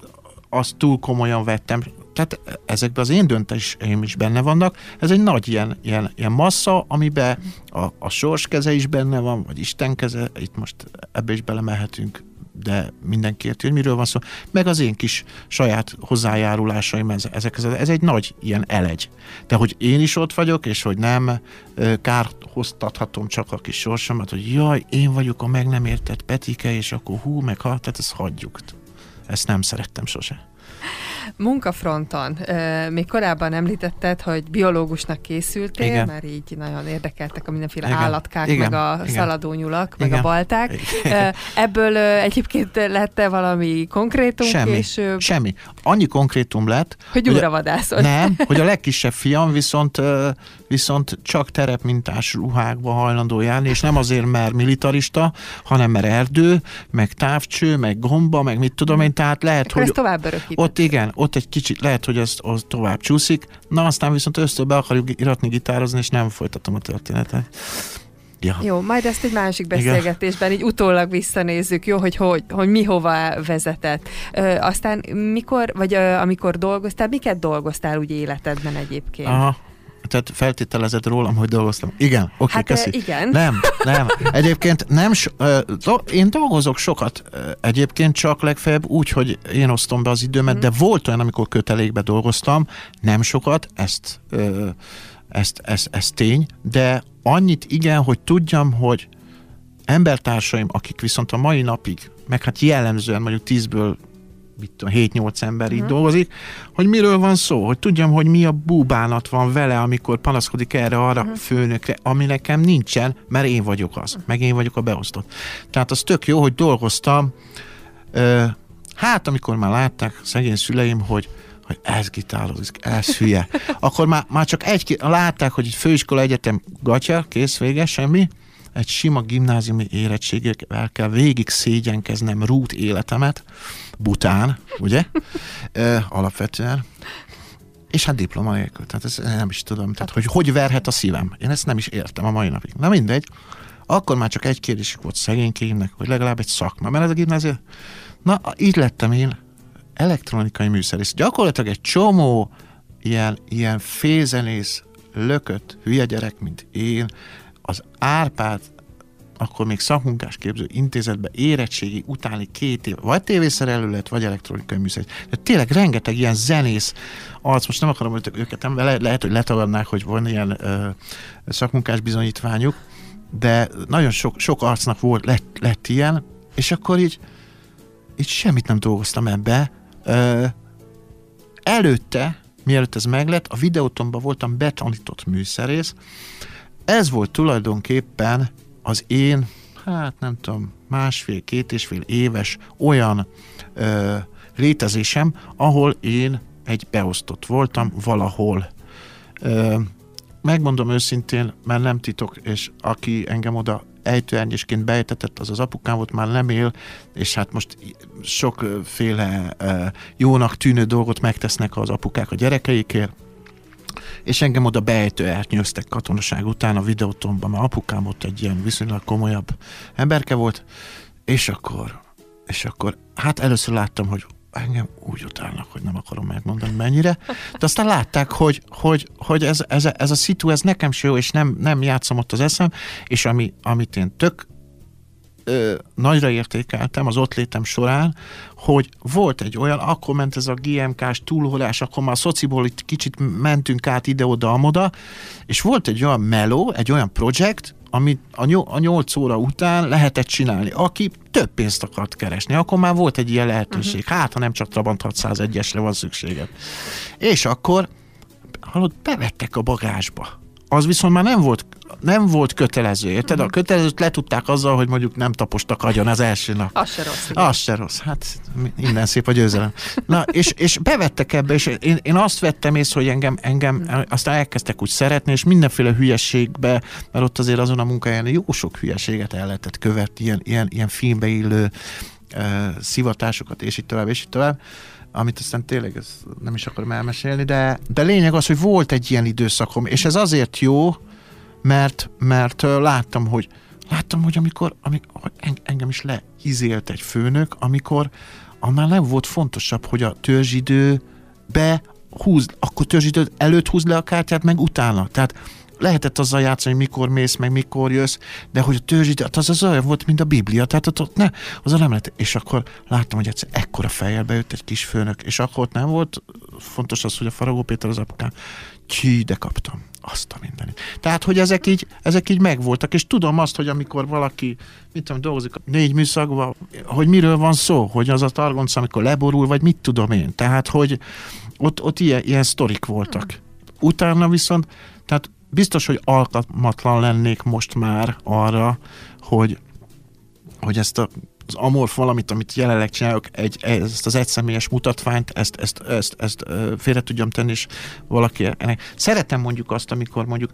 azt túl komolyan vettem, tehát ezekben az én döntéseim is benne vannak. Ez egy nagy ilyen, ilyen, ilyen massza, amiben a, a sors keze is benne van, vagy Isten keze, itt most ebbe is belemehetünk de mindenki érti, hogy miről van szó, meg az én kis saját hozzájárulásaim, ez, ezek, ez, ez egy nagy ilyen elegy. De hogy én is ott vagyok, és hogy nem kárhoztathatom csak a kis sorsomat, hogy jaj, én vagyok a meg nem értett Petike, és akkor hú, meg ha, tehát ezt hagyjuk. Ezt nem szerettem sose. Munkafronton, még korábban említetted, hogy biológusnak készültél, Igen. mert így nagyon érdekeltek a mindenféle Igen. állatkák, Igen. meg a Igen. szaladónyulak, Igen. meg a balták. Igen. Ebből egyébként lett valami konkrétum semmi, később? Semmi. Annyi konkrétum lett, hogy, hogy vadászol. Nem, hogy a legkisebb fiam viszont viszont csak terepmintás ruhákba hajlandó járni, és nem azért, mert militarista, hanem mert erdő, meg távcső, meg gomba, meg mit tudom én, tehát lehet, Akkor hogy... tovább Ott igen, ott egy kicsit lehet, hogy ez az tovább csúszik, na aztán viszont össze be akarjuk iratni, gitározni, és nem folytatom a történetet. Ja. Jó, majd ezt egy másik beszélgetésben így utólag visszanézzük, jó, hogy, hogy, hogy mi hova vezetett. Ö, aztán mikor, vagy ö, amikor dolgoztál, miket dolgoztál úgy életedben egyébként? Aha, tehát feltételezed rólam, hogy dolgoztam. Igen, oké, okay, hát, köszi. igen. Nem, nem. Egyébként nem, so, én dolgozok sokat egyébként, csak legfeljebb úgy, hogy én osztom be az időmet, mm. de volt olyan, amikor kötelékbe dolgoztam, nem sokat, ezt, ezt, ezt, ezt tény, de annyit igen, hogy tudjam, hogy embertársaim, akik viszont a mai napig, meg hát jellemzően mondjuk tízből mit tudom, 7-8 ember uh-huh. mhm. dolgozik, hogy miről van szó, hogy tudjam, hogy mi a búbánat van vele, amikor panaszkodik erre-arra uh-huh. főnökre, ami nekem nincsen, mert én vagyok az, uh-huh. meg én vagyok a beosztott. Tehát az tök jó, hogy dolgoztam, ö, hát amikor már látták szegény szüleim, hogy hogy ez gitározik, ez hülye. Akkor már, már csak egy, látták, hogy egy főiskola egyetem gatya, kész, vége, semmi, egy sima gimnáziumi érettségével kell végig szégyenkeznem rút életemet, bután, ugye? E, alapvetően. És hát diploma nélkül. Tehát ezt nem is tudom. Tehát, hogy hogy verhet a szívem. Én ezt nem is értem a mai napig. Na mindegy. Akkor már csak egy kérdés volt szegénykémnek, hogy legalább egy szakma. Mert ez a gimnázium... Na, így lettem én elektronikai műszerész. Gyakorlatilag egy csomó ilyen, ilyen fézenész, lökött, hülye gyerek, mint én, az Árpád akkor még szakmunkásképző intézetbe érettségi utáni két év, vagy tévészerelő lett, vagy elektronikai műszer. De tényleg rengeteg ilyen zenész arc, most nem akarom hogy őket, nem, le, lehet, hogy letagadnák, hogy van ilyen ö, szakmunkás bizonyítványuk, de nagyon sok, sok arcnak volt, lett, lett ilyen, és akkor így, így semmit nem dolgoztam ebbe. Ö, előtte, mielőtt ez meglett, a videótomban voltam betanított műszerész. Ez volt tulajdonképpen az én, hát nem tudom, másfél, két és fél éves olyan ö, létezésem, ahol én egy beosztott voltam valahol. Ö, megmondom őszintén, mert nem titok, és aki engem oda ejtőernyésként bejtetett, az az apukám volt, már nem él, és hát most sokféle jónak tűnő dolgot megtesznek az apukák a gyerekeikért, és engem oda beejtő elnyőztek katonaság után a videótomban, mert apukám ott egy ilyen viszonylag komolyabb emberke volt, és akkor, és akkor, hát először láttam, hogy engem úgy utálnak, hogy nem akarom megmondani mennyire, de aztán látták, hogy, hogy, hogy ez, ez, ez a szitu, ez nekem se jó, és nem, nem játszom ott az eszem, és ami, amit én tök ö, nagyra értékeltem az ott létem során, hogy volt egy olyan, akkor ment ez a GMK-s túlholás, akkor már a szociból itt kicsit mentünk át ide-oda-amoda, és volt egy olyan meló, egy olyan projekt, amit a, nyol, a 8 óra után lehetett csinálni. Aki több pénzt akart keresni, akkor már volt egy ilyen lehetőség. Uh-huh. Hát, ha nem csak Trabant 601-esre van szükséged. És akkor, hallod, bevettek a bagásba. Az viszont már nem volt nem volt kötelező, érted? A mhm. kötelezőt letudták azzal, hogy mondjuk nem tapostak agyon az első nap. Az se rossz. Igen. Az se rossz. Hát minden szép a győzelem. Na, és, és bevettek ebbe, és én, én azt vettem észre, hogy engem, engem aztán elkezdtek úgy szeretni, és mindenféle hülyeségbe, mert ott azért azon a munkáján jó sok hülyeséget el lehetett követni, ilyen, ilyen, ilyen filmbe illő uh, szivatásokat, és így tovább, és így tovább amit aztán tényleg ez nem is akarom elmesélni, de, de lényeg az, hogy volt egy ilyen időszakom, és ez azért jó, mert, mert láttam, hogy láttam, hogy amikor, amikor engem is leizélt egy főnök, amikor annál nem volt fontosabb, hogy a törzsidőbe húz, akkor törzsidő előtt húz le a kártyát, meg utána. Tehát lehetett azzal játszani, hogy mikor mész, meg mikor jössz, de hogy a törzsidő, hát az az olyan volt, mint a Biblia, tehát ott, ott ne, az nem lehet. És akkor láttam, hogy egyszer ekkora fejjel bejött egy kis főnök, és akkor ott nem volt fontos az, hogy a Faragó Péter az apukám, ki, de kaptam azt a mindenit. Tehát, hogy ezek így, ezek így megvoltak, és tudom azt, hogy amikor valaki, mit tudom, dolgozik négy műszakban, hogy miről van szó, hogy az a targonc, amikor leborul, vagy mit tudom én. Tehát, hogy ott, ott ilyen, ilyen sztorik voltak. Utána viszont, tehát biztos, hogy alkalmatlan lennék most már arra, hogy, hogy ezt a az amorf valamit, amit jelenleg csinálok, egy, ezt az egyszemélyes mutatványt, ezt, ezt, ezt, ezt félre tudjam tenni, és valaki ennek. Szeretem mondjuk azt, amikor mondjuk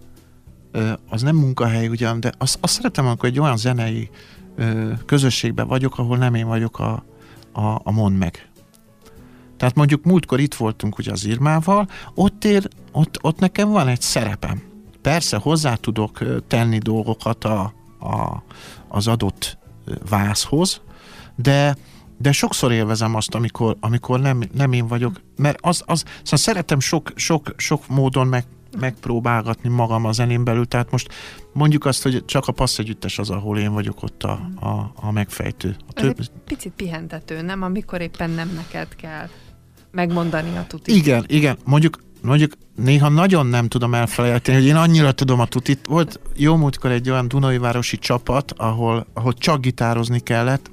az nem munkahely ugyan, de azt, azt szeretem, amikor egy olyan zenei közösségben vagyok, ahol nem én vagyok a, a, a mond meg. Tehát mondjuk múltkor itt voltunk ugye az Irmával, ott, ér, ott, ott nekem van egy szerepem. Persze hozzá tudok tenni dolgokat a, a, az adott vászhoz, de de sokszor élvezem azt, amikor, amikor nem, nem én vagyok, mert az, az szóval szeretem sok, sok, sok módon meg, megpróbálgatni magam a zenén belül, tehát most mondjuk azt, hogy csak a passz együttes az, ahol én vagyok ott a, a, a megfejtő. A több... egy picit pihentető, nem? Amikor éppen nem neked kell megmondani a tutit. Igen, igen. Mondjuk mondjuk néha nagyon nem tudom elfelejteni, hogy én annyira tudom a tutit. Volt jó múltkor egy olyan Dunai városi csapat, ahol, ahol csak gitározni kellett,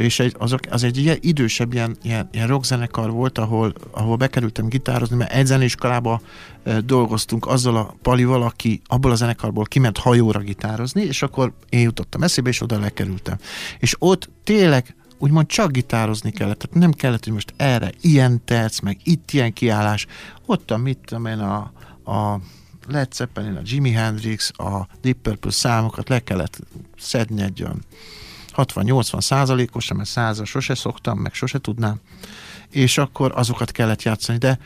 és egy, azok, az egy ilyen idősebb ilyen, ilyen, ilyen rockzenekar volt, ahol, ahol bekerültem gitározni, mert egy zeneiskolába e, dolgoztunk azzal a palival, aki abból a zenekarból kiment hajóra gitározni, és akkor én jutottam eszébe, és oda lekerültem. És ott tényleg úgymond csak gitározni kellett, tehát nem kellett, hogy most erre ilyen terc, meg itt ilyen kiállás, ott a mit tudom én, a, a Led Zeppelin, a Jimi Hendrix, a Deep Purple számokat le kellett szedni egy olyan 60-80 százalékosan, mert százal sose szoktam, meg sose tudnám, és akkor azokat kellett játszani, de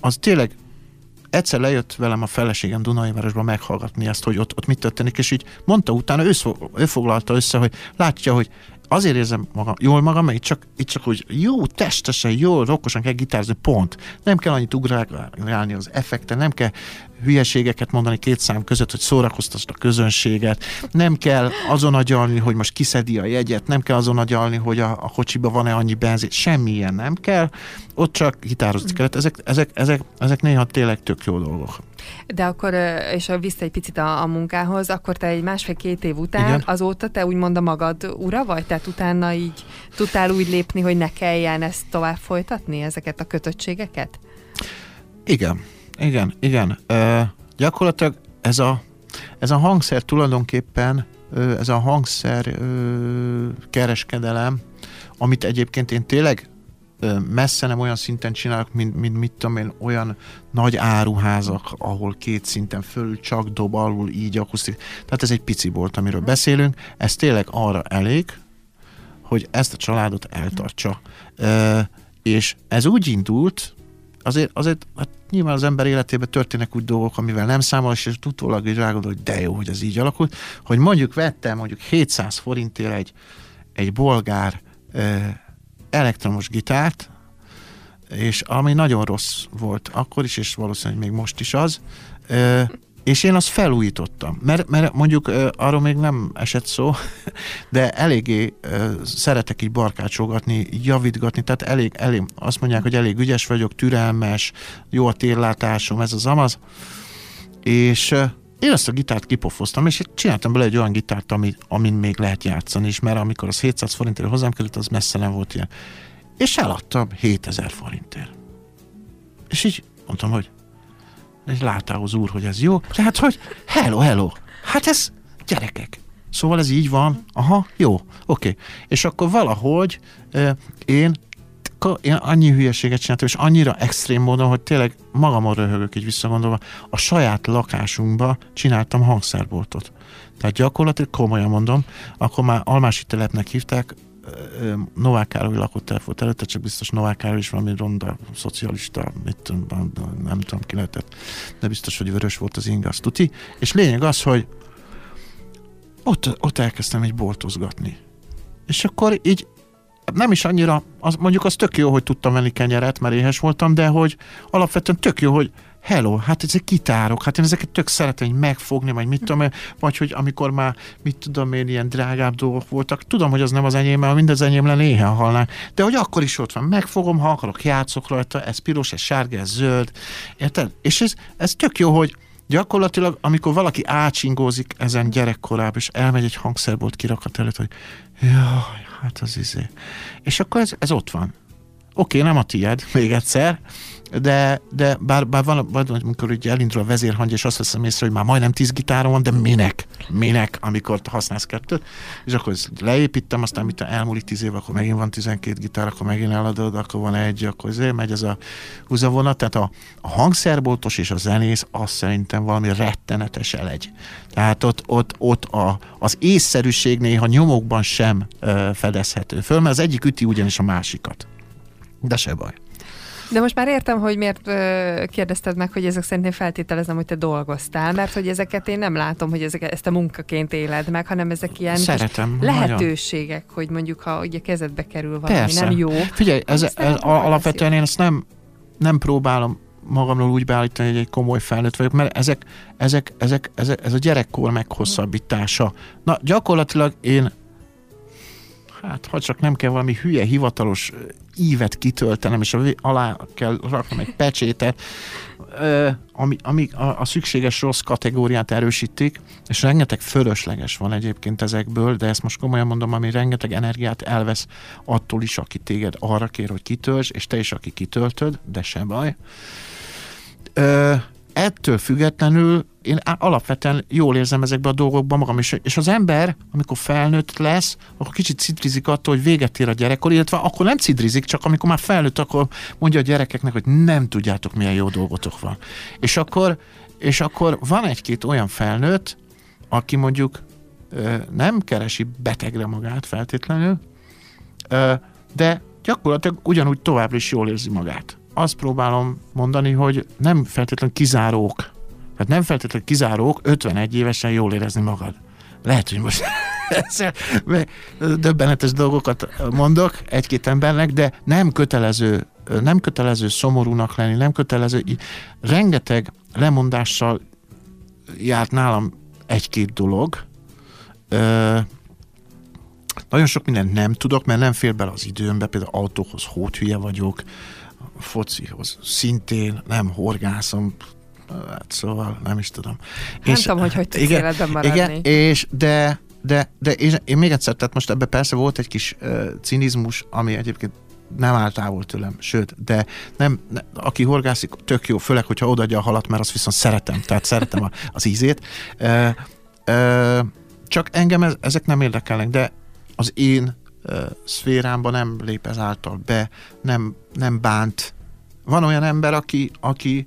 az tényleg egyszer lejött velem a feleségem Dunajvárosba meghallgatni ezt, hogy ott, ott mit történik, és így mondta utána, ő, ő foglalta össze, hogy látja, hogy azért érzem magam, jól magam, mert itt csak, itt csak úgy jó testesen, jól, rokkosan kell gitározni, pont. Nem kell annyit ugrálni az effekten, nem kell hülyeségeket mondani két szám között, hogy szórakoztasd a közönséget. Nem kell azon agyalni, hogy most kiszedi a jegyet, nem kell azon agyalni, hogy a, a kocsiba van-e annyi benzin, semmi ilyen nem kell. Ott csak gitározni kellett. Ezek, ezek, ezek, ezek néha tényleg tök jó dolgok. De akkor, és vissza egy picit a, a munkához, akkor te egy másfél-két év után, Igen. azóta te úgymond a magad ura vagy? Tehát utána így tudtál úgy lépni, hogy ne kelljen ezt tovább folytatni, ezeket a kötöttségeket? Igen, igen, igen. Ö, gyakorlatilag ez a, ez a hangszer tulajdonképpen, ö, ez a hangszer ö, kereskedelem, amit egyébként én tényleg messze nem olyan szinten csinálok, mint, mint mit tudom én, olyan nagy áruházak, ahol két szinten fölül csak dob, alul így akusztik. Tehát ez egy pici bolt, amiről beszélünk. Ez tényleg arra elég, hogy ezt a családot eltartsa. és ez úgy indult, azért, azért hát nyilván az ember életében történnek úgy dolgok, amivel nem számol, és utólag így rágondol, hogy de jó, hogy ez így alakult, hogy mondjuk vettem mondjuk 700 forintért egy, egy bolgár elektromos gitárt, és ami nagyon rossz volt akkor is, és valószínűleg még most is az, és én azt felújítottam, mert, mert mondjuk arról még nem esett szó, de eléggé szeretek így barkácsolgatni, javítgatni, tehát elég, elég, azt mondják, hogy elég ügyes vagyok, türelmes, jó a térlátásom, ez az amaz, és én ezt a gitárt kipofoztam, és csináltam bele egy olyan gitárt, ami, amin még lehet játszani is, mert amikor az 700 forintért hozzám került, az messze nem volt ilyen. És eladtam 7000 forintért. És így mondtam, hogy és az úr, hogy ez jó. Tehát, hogy hello, hello. Hát ez gyerekek. Szóval ez így van. Aha, jó, oké. Okay. És akkor valahogy euh, én én annyi hülyeséget csináltam, és annyira extrém módon, hogy tényleg magamon röhögök így visszagondolva, a saját lakásunkba csináltam hangszerboltot. Tehát gyakorlatilag komolyan mondom, akkor már Almási telepnek hívták, Novák Károly lakott előtte, csak biztos Novák Károly is valami ronda, szocialista, mit tudom, nem tudom ki lehetett, de biztos, hogy vörös volt az inga, tuti. És lényeg az, hogy ott, ott elkezdtem egy boltozgatni. És akkor így nem is annyira, az, mondjuk az tök jó, hogy tudtam venni kenyeret, mert éhes voltam, de hogy alapvetően tök jó, hogy hello, hát ezek kitárok, hát én ezeket tök szeretem hogy megfogni, vagy mit tudom vagy hogy amikor már, mit tudom én, ilyen drágább dolgok voltak, tudom, hogy az nem az enyém, mert mindez enyém lenne éhen halnánk, de hogy akkor is ott van, megfogom, ha akarok, játszok rajta, ez piros, ez sárga, ez zöld, érted? És ez, ez tök jó, hogy gyakorlatilag, amikor valaki átsingózik ezen gyerekkorában, és elmegy egy hangszerbolt kirakat előtt, hogy jaj, hát az izé. És akkor ez, ez ott van. Oké, nem a tied, még egyszer, de, de bár, bár van, van, amikor ugye elindul a vezérhangja, és azt veszem észre, hogy már majdnem tíz gitárom van, de minek? Minek, amikor használsz kettőt? És akkor leépítem, aztán mit elmúlik tíz év, akkor megint van tizenkét gitár, akkor megint eladod, akkor van egy, akkor azért megy ez a húzavonat. Tehát a, a hangszerboltos és a zenész az szerintem valami rettenetes elegy. Tehát ott, ott, ott a, az észszerűség néha nyomokban sem ö, fedezhető föl, mert az egyik üti ugyanis a másikat. De se baj. De most már értem, hogy miért ö, kérdezted meg, hogy ezek szerint én feltételezem, hogy te dolgoztál, mert hogy ezeket én nem látom, hogy ezek, ezt a munkaként éled meg, hanem ezek ilyen Szeretem, lehetőségek, nagyon. hogy mondjuk, ha ugye kezedbe kerül valami, Persze. nem jó. Figyelj, ez, ez, ez alapvetően én ezt nem, nem próbálom magamról úgy beállítani, hogy egy komoly felnőtt vagyok, mert ezek, ezek, ezek, ezek, ez a gyerekkor meghosszabbítása. Na, gyakorlatilag én hát ha csak nem kell valami hülye hivatalos ívet kitöltenem, és alá kell raknom egy pecsétet, ami, ami a, a szükséges rossz kategóriát erősítik, és rengeteg fölösleges van egyébként ezekből, de ezt most komolyan mondom, ami rengeteg energiát elvesz attól is, aki téged arra kér, hogy kitölts, és te is, aki kitöltöd, de se baj. Ö, ettől függetlenül én alapvetően jól érzem ezekben a dolgokban magam, és, és az ember, amikor felnőtt lesz, akkor kicsit cidrizik attól, hogy véget ér a gyerekkor, illetve akkor nem cidrizik, csak amikor már felnőtt, akkor mondja a gyerekeknek, hogy nem tudjátok, milyen jó dolgotok van. És akkor, és akkor van egy-két olyan felnőtt, aki mondjuk nem keresi betegre magát feltétlenül, de gyakorlatilag ugyanúgy továbbra is jól érzi magát. Azt próbálom mondani, hogy nem feltétlenül kizárók, tehát nem feltétlenül kizárók 51 évesen jól érezni magad. Lehet, hogy most döbbenetes dolgokat mondok egy-két embernek, de nem kötelező, nem kötelező szomorúnak lenni, nem kötelező. Rengeteg lemondással járt nálam egy-két dolog. Ö, nagyon sok mindent nem tudok, mert nem fér bele az időmbe, például autóhoz hóthülye vagyok, focihoz szintén nem horgászom, hát szóval nem is tudom. Nem és, tudom, hogy hogy tudsz igen, életben maradni. Igen, és de, de, de és én még egyszer, tehát most ebben persze volt egy kis uh, cinizmus, ami egyébként nem áll távol tőlem, sőt, de nem, ne, aki horgászik, tök jó, főleg, hogyha odaadja a halat, mert azt viszont szeretem, tehát szeretem a, az ízét. Uh, uh, csak engem ez, ezek nem érdekelnek, de az én szférámban nem lép ezáltal be, nem, nem bánt. Van olyan ember, aki, aki,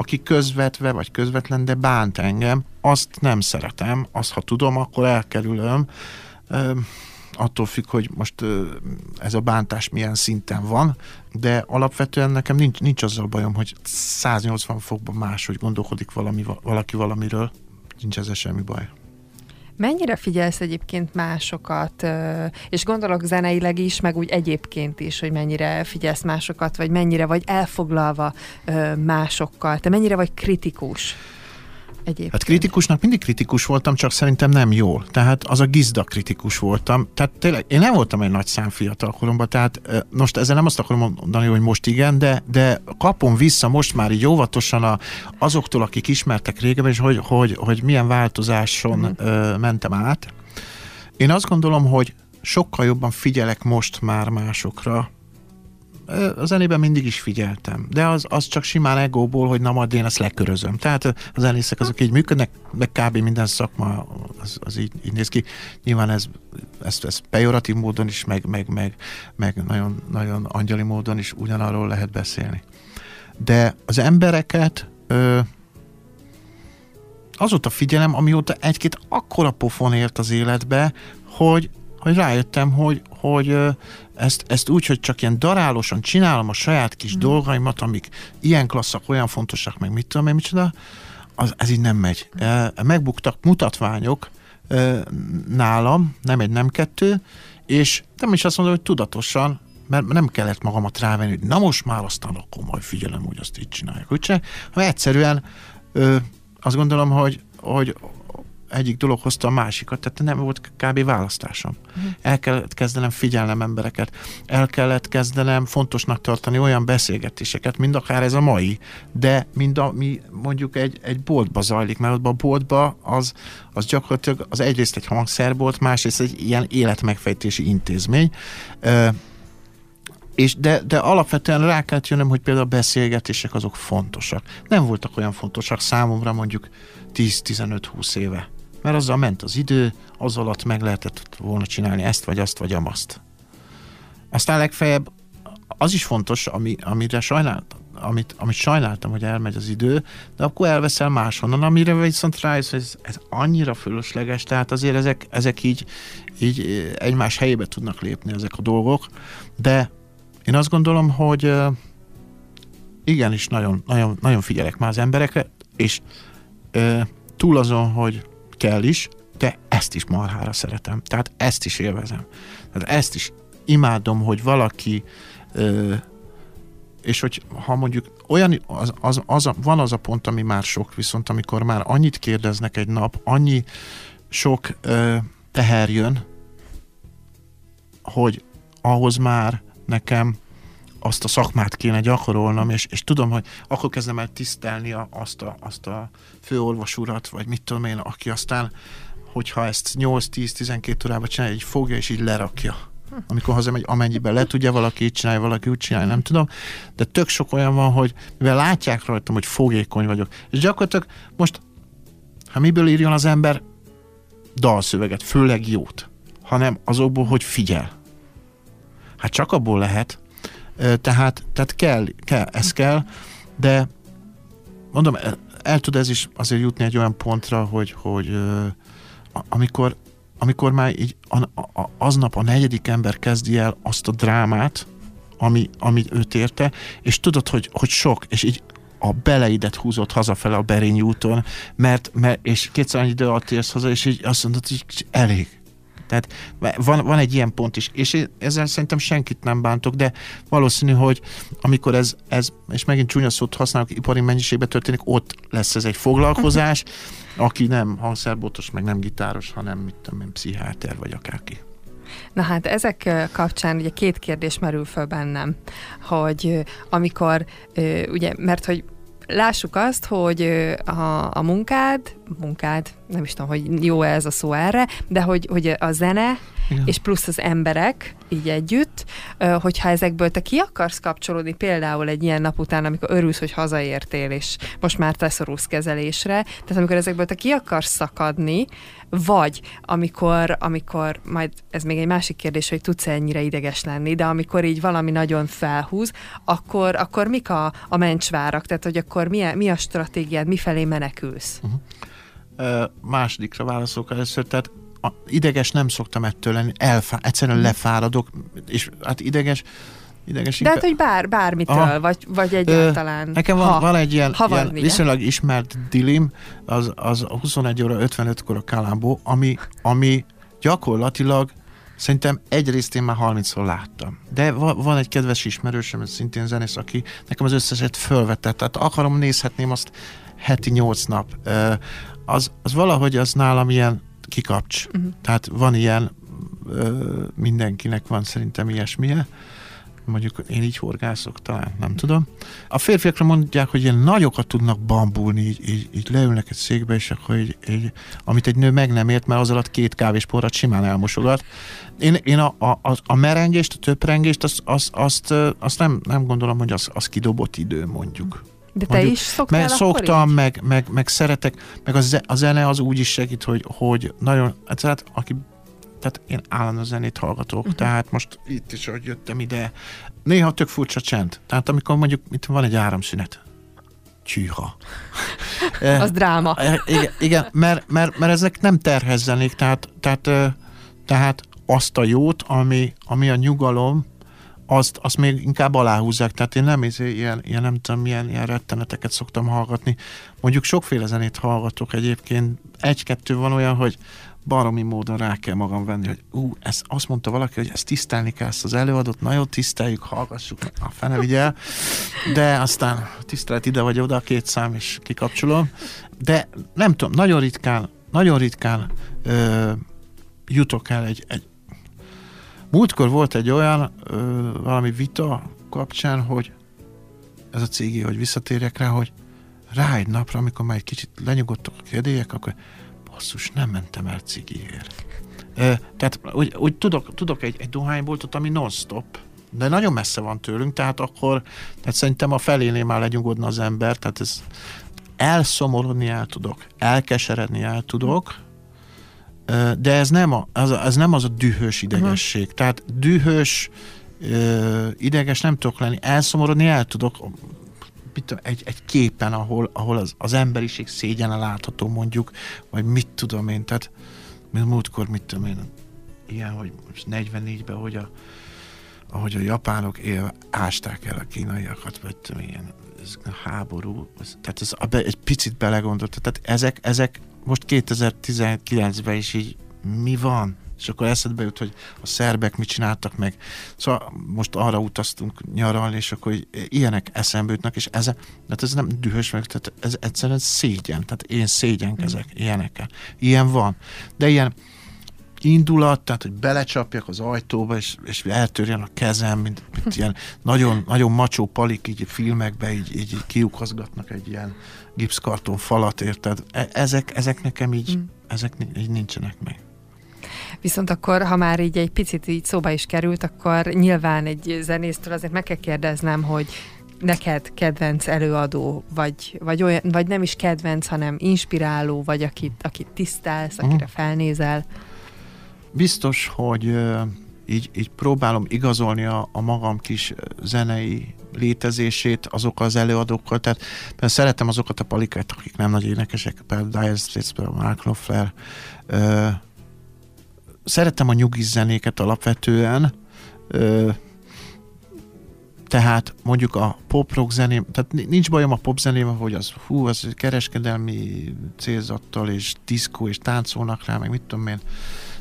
aki közvetve vagy közvetlen, de bánt engem, azt nem szeretem, azt ha tudom, akkor elkerülöm. Attól függ, hogy most ez a bántás milyen szinten van, de alapvetően nekem nincs, nincs azzal bajom, hogy 180 fokban máshogy gondolkodik valami, valaki valamiről, nincs ezzel semmi baj. Mennyire figyelsz egyébként másokat, és gondolok zeneileg is, meg úgy egyébként is, hogy mennyire figyelsz másokat, vagy mennyire vagy elfoglalva másokkal, te mennyire vagy kritikus? Egyébként? Hát kritikusnak mindig kritikus voltam, csak szerintem nem jól. Tehát az a gizda kritikus voltam. Tehát tényleg én nem voltam egy nagy szám fiatal koromban, tehát most ezzel nem azt akarom mondani, hogy most igen, de, de kapom vissza most már így óvatosan a, azoktól, akik ismertek régebben, és hogy, hogy, hogy milyen változáson mm. ö, mentem át. Én azt gondolom, hogy sokkal jobban figyelek most már másokra, a zenében mindig is figyeltem, de az, az csak simán egóból, hogy na majd én ezt lekörözöm. Tehát a zenészek azok így működnek, meg kb. minden szakma az, az így, így néz ki. Nyilván ez, ezt, ezt pejoratív módon is, meg, meg, meg, meg nagyon, nagyon angyali módon is ugyanarról lehet beszélni. De az embereket ö, azóta figyelem, amióta egy-két akkora pofon ért az életbe, hogy, hogy rájöttem, hogy, hogy ezt, ezt úgy, hogy csak ilyen darálósan csinálom a saját kis mm. dolgaimat, amik ilyen klasszak, olyan fontosak, meg mit tudom én, micsoda, az, ez így nem megy. Megbuktak mutatványok nálam, nem egy, nem kettő, és nem is azt mondom, hogy tudatosan, mert nem kellett magamat rávenni, hogy na most már aztán akkor majd figyelem, hogy azt így csinálják, úgyse, hanem egyszerűen ö, azt gondolom, hogy, hogy egyik dolog hozta a másikat, tehát nem volt kb. választásom. Uh-huh. El kellett kezdenem figyelnem embereket, el kellett kezdenem fontosnak tartani olyan beszélgetéseket, mint akár ez a mai, de mind ami mondjuk egy, egy boltba zajlik, mert a boltba az, az gyakorlatilag az egyrészt egy hangszerbolt, másrészt egy ilyen életmegfejtési intézmény, és de, de alapvetően rá kellett jönnöm, hogy például a beszélgetések azok fontosak. Nem voltak olyan fontosak számomra mondjuk 10-15-20 éve mert azzal ment az idő, az alatt meg lehetett volna csinálni ezt, vagy azt, vagy amazt. Aztán legfeljebb az is fontos, ami, amire sajnáltam, amit, amit sajnáltam, hogy elmegy az idő, de akkor elveszel máshonnan, amire viszont rájössz, hogy ez, ez annyira fölösleges, tehát azért ezek, ezek így, így egymás helyébe tudnak lépni ezek a dolgok, de én azt gondolom, hogy igenis nagyon, nagyon, nagyon figyelek már az emberekre, és túl azon, hogy kell is, de ezt is marhára szeretem. Tehát ezt is élvezem. Tehát ezt is imádom, hogy valaki ö, és hogy ha mondjuk olyan, az, az, az van az a pont, ami már sok, viszont amikor már annyit kérdeznek egy nap, annyi sok ö, teher jön, hogy ahhoz már nekem azt a szakmát kéne gyakorolnom, és, és tudom, hogy akkor kezdem el tisztelni a, azt, a, azt a főorvos urat, vagy mit tudom én, aki aztán, hogyha ezt 8-10-12 órában csinálja, így fogja, és így lerakja. Amikor hazamegy, amennyiben le tudja valaki így csinálja, valaki úgy csinálja, nem tudom. De tök sok olyan van, hogy mivel látják rajtam, hogy fogékony vagyok. És gyakorlatilag most, ha miből írjon az ember dalszöveget, főleg jót, hanem azokból, hogy figyel. Hát csak abból lehet, tehát, tehát kell, kell, ez kell, de mondom, el, el tud ez is azért jutni egy olyan pontra, hogy, hogy amikor, amikor már így aznap a negyedik ember kezdi el azt a drámát, ami, ami őt érte, és tudod, hogy, hogy sok, és így a beleidet húzott hazafele a Berény úton, mert, mert és kétszer annyi idő alatt érsz haza, és így azt mondod, hogy elég. Tehát van, van egy ilyen pont is, és ezzel szerintem senkit nem bántok, de valószínű, hogy amikor ez, ez és megint csúnya szót használok, ipari mennyiségbe történik, ott lesz ez egy foglalkozás, aki nem hangszerbotos, meg nem gitáros, hanem mit tudom én, pszichiáter vagy akárki. Na hát ezek kapcsán ugye két kérdés merül föl bennem, hogy amikor ugye, mert hogy lássuk azt, hogy a, a munkád, munkád, nem is tudom, hogy jó ez a szó erre, de hogy, hogy a zene, igen. és plusz az emberek így együtt, hogyha ezekből te ki akarsz kapcsolódni például egy ilyen nap után, amikor örülsz, hogy hazaértél, és most már te szorulsz kezelésre, tehát amikor ezekből te ki akarsz szakadni, vagy amikor, amikor, majd ez még egy másik kérdés, hogy tudsz -e ennyire ideges lenni, de amikor így valami nagyon felhúz, akkor, akkor mik a, a mencsvárak? Tehát, hogy akkor mi a, mi a stratégiád, mifelé menekülsz? Uh-huh. Uh, másodikra válaszolok először, tehát ideges nem szoktam ettől lenni, elfá, egyszerűen uh-huh. lefáradok, és hát ideges, ideges De hát, hogy bár, bármitől, Aha. vagy, vagy egyáltalán. Ö, nekem van, ha, van egy ilyen, ha ilyen van, viszonylag ismert dilim, az, az 21 óra 55-kor a Kalambó, ami, ami gyakorlatilag Szerintem egyrészt én már 30-szor láttam. De van egy kedves ismerősöm, ez szintén zenész, aki nekem az összeset fölvetett. Tehát akarom, nézhetném azt heti nyolc nap. Az, az valahogy az nálam ilyen kikapcs. Uh-huh. Tehát van ilyen, mindenkinek van szerintem ilyesmije mondjuk én így horgászok, talán nem tudom. A férfiakra mondják, hogy ilyen nagyokat tudnak bambulni, így, így, így leülnek egy székbe, és akkor így, így, amit egy nő meg nem ért, mert az alatt két kávésporrat simán elmosogat. Én, én a, a, a merengést, a töprengést, azt, azt, azt, azt nem, nem gondolom, hogy az, az kidobott idő, mondjuk. De te Mondjuk, is szoktál Mert szoktam, meg, meg, meg, szeretek, meg a, a zene az úgy is segít, hogy, hogy nagyon, hát aki tehát én állandó zenét hallgatok, uh-huh. tehát most itt is, hogy jöttem ide, néha tök furcsa csend. Tehát amikor mondjuk itt van egy áramszünet, csűha. az dráma. Eh, igen, igen mert, mert, mert ezek nem terhezzenék, tehát, tehát, tehát azt a jót, ami, ami a nyugalom, azt, azt még inkább aláhúzzák, tehát én nem izé, ilyen, ilyen nem tudom, milyen ilyen retteneteket szoktam hallgatni. Mondjuk sokféle zenét hallgatok egyébként, egy-kettő van olyan, hogy baromi módon rá kell magam venni, hogy ú, ezt, azt mondta valaki, hogy ezt tisztelni kell, ezt az előadót, na tiszteljük, hallgassuk, a fene vigye, de aztán tisztelet ide vagy oda, két szám, és kikapcsolom. De nem tudom, nagyon ritkán, nagyon ritkán ö, jutok el egy, egy Múltkor volt egy olyan ö, valami vita kapcsán, hogy ez a cégi, hogy visszatérjek rá, hogy rá egy napra, amikor már egy kicsit lenyugodtak a kérdélyek, akkor basszus, nem mentem el cigiért. Tehát úgy, úgy tudok, tudok egy, egy dohányboltot, ami non-stop, de nagyon messze van tőlünk, tehát akkor tehát szerintem a felénél már lenyugodna az ember, tehát ez elszomorodni el tudok, elkeseredni el tudok, de ez nem, a, az, ez nem az a dühös idegesség. Uh-huh. Tehát dühös, ideges nem tudok lenni, elszomorodni el tudok, mit egy, egy képen, ahol, ahol az, az emberiség szégyene látható mondjuk, vagy mit tudom én, tehát mint múltkor, mit tudom én, ilyen, hogy 44-ben, hogy a, ahogy a japánok él, ásták el a kínaiakat, vagy tudom, ilyen ez a háború, ez, tehát ez egy picit belegondolt, tehát ezek, ezek most 2019-ben is így mi van? és akkor eszedbe jut, hogy a szerbek mit csináltak meg. Szóval most arra utaztunk nyaralni, és akkor ilyenek eszembe jutnak, és ez, hát ez nem dühös meg, tehát ez egyszerűen szégyen, tehát én szégyenkezek mm. ilyenekkel. Ilyen van. De ilyen indulat, tehát hogy belecsapjak az ajtóba, és, és eltörjen a kezem, mint, mint ilyen nagyon, nagyon macsó palik így filmekbe így, így, így kiukazgatnak egy ilyen gipszkarton falat, érted? E, ezek, ezek nekem így, mm. ezek így nincsenek meg. Viszont akkor, ha már így egy picit így szóba is került, akkor nyilván egy zenésztől azért meg kell kérdeznem, hogy neked kedvenc előadó, vagy, vagy, olyan, vagy nem is kedvenc, hanem inspiráló, vagy akit, akit tisztelsz, akire uh-huh. felnézel? Biztos, hogy így, így próbálom igazolni a, a magam kis zenei létezését azok az előadókkal, tehát például szeretem azokat a palikát, akik nem nagy énekesek, például Dire Straits, például Mark Knopfler, szeretem a nyugis zenéket alapvetően, ö, tehát mondjuk a pop-rock zeném, tehát nincs bajom a pop zenével, hogy az hú, az kereskedelmi célzattal és diszkó és táncolnak rá, meg mit tudom én,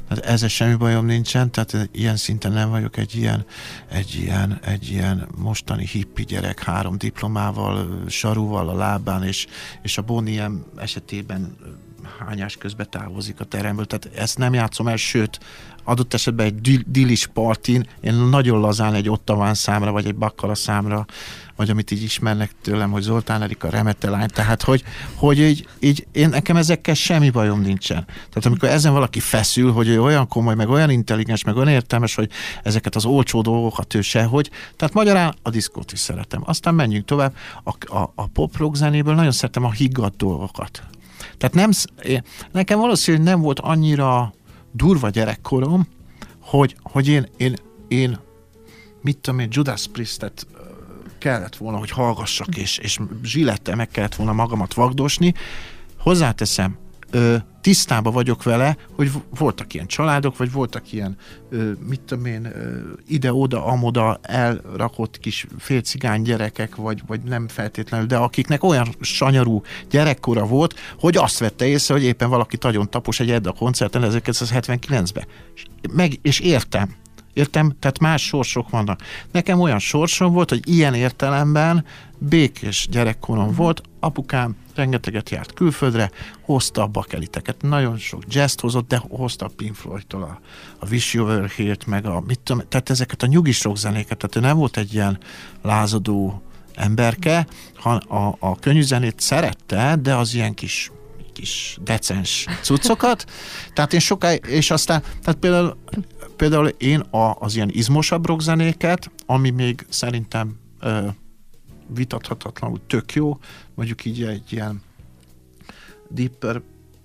Tehát ezzel semmi bajom nincsen, tehát ilyen szinten nem vagyok egy ilyen, egy ilyen, egy ilyen mostani hippi gyerek három diplomával, sarúval a lábán, és, és a Boniem esetében hányás közben távozik a teremből. Tehát ezt nem játszom el, sőt, adott esetben egy dilis partin, én nagyon lazán egy ottaván számra, vagy egy bakkara számra, vagy amit így ismernek tőlem, hogy Zoltán Erika remetelány, tehát hogy, hogy így, így én, nekem ezekkel semmi bajom nincsen. Tehát amikor ezen valaki feszül, hogy ő olyan komoly, meg olyan intelligens, meg olyan értelmes, hogy ezeket az olcsó dolgokat ő sehogy, tehát magyarán a diszkót is szeretem. Aztán menjünk tovább, a, a, a pop rock zenéből nagyon szeretem a higgadt dolgokat. Tehát nem, nekem valószínűleg nem volt annyira durva gyerekkorom, hogy, hogy én, én, én mit tudom én, Judas Priestet kellett volna, hogy hallgassak, és, és zsilettel meg kellett volna magamat vagdosni. Hozzáteszem, ö, tisztában vagyok vele, hogy voltak ilyen családok, vagy voltak ilyen, ö, mit tudom én, ide-oda, amoda elrakott kis félcigány gyerekek, vagy, vagy nem feltétlenül, de akiknek olyan sanyarú gyerekkora volt, hogy azt vette észre, hogy éppen valaki nagyon tapos egy Edda koncerten 1979-ben. Meg, és értem, Értem? Tehát más sorsok vannak. Nekem olyan sorsom volt, hogy ilyen értelemben békés gyerekkorom volt, apukám rengeteget járt külföldre, hozta a bakeliteket, nagyon sok jazz hozott, de hozta a Pink Floyd-tól a, a Wish You Were Here-t, meg a mit tudom, tehát ezeket a nyugis rock zenéket, tehát ő nem volt egy ilyen lázadó emberke, ha a, a könnyű zenét szerette, de az ilyen kis kis decens cuccokat. Tehát én sokáig, és aztán, tehát például, például én a, az ilyen izmosabb rockzenéket, ami még szerintem ö, vitathatatlanul tök jó, mondjuk így egy ilyen Deeper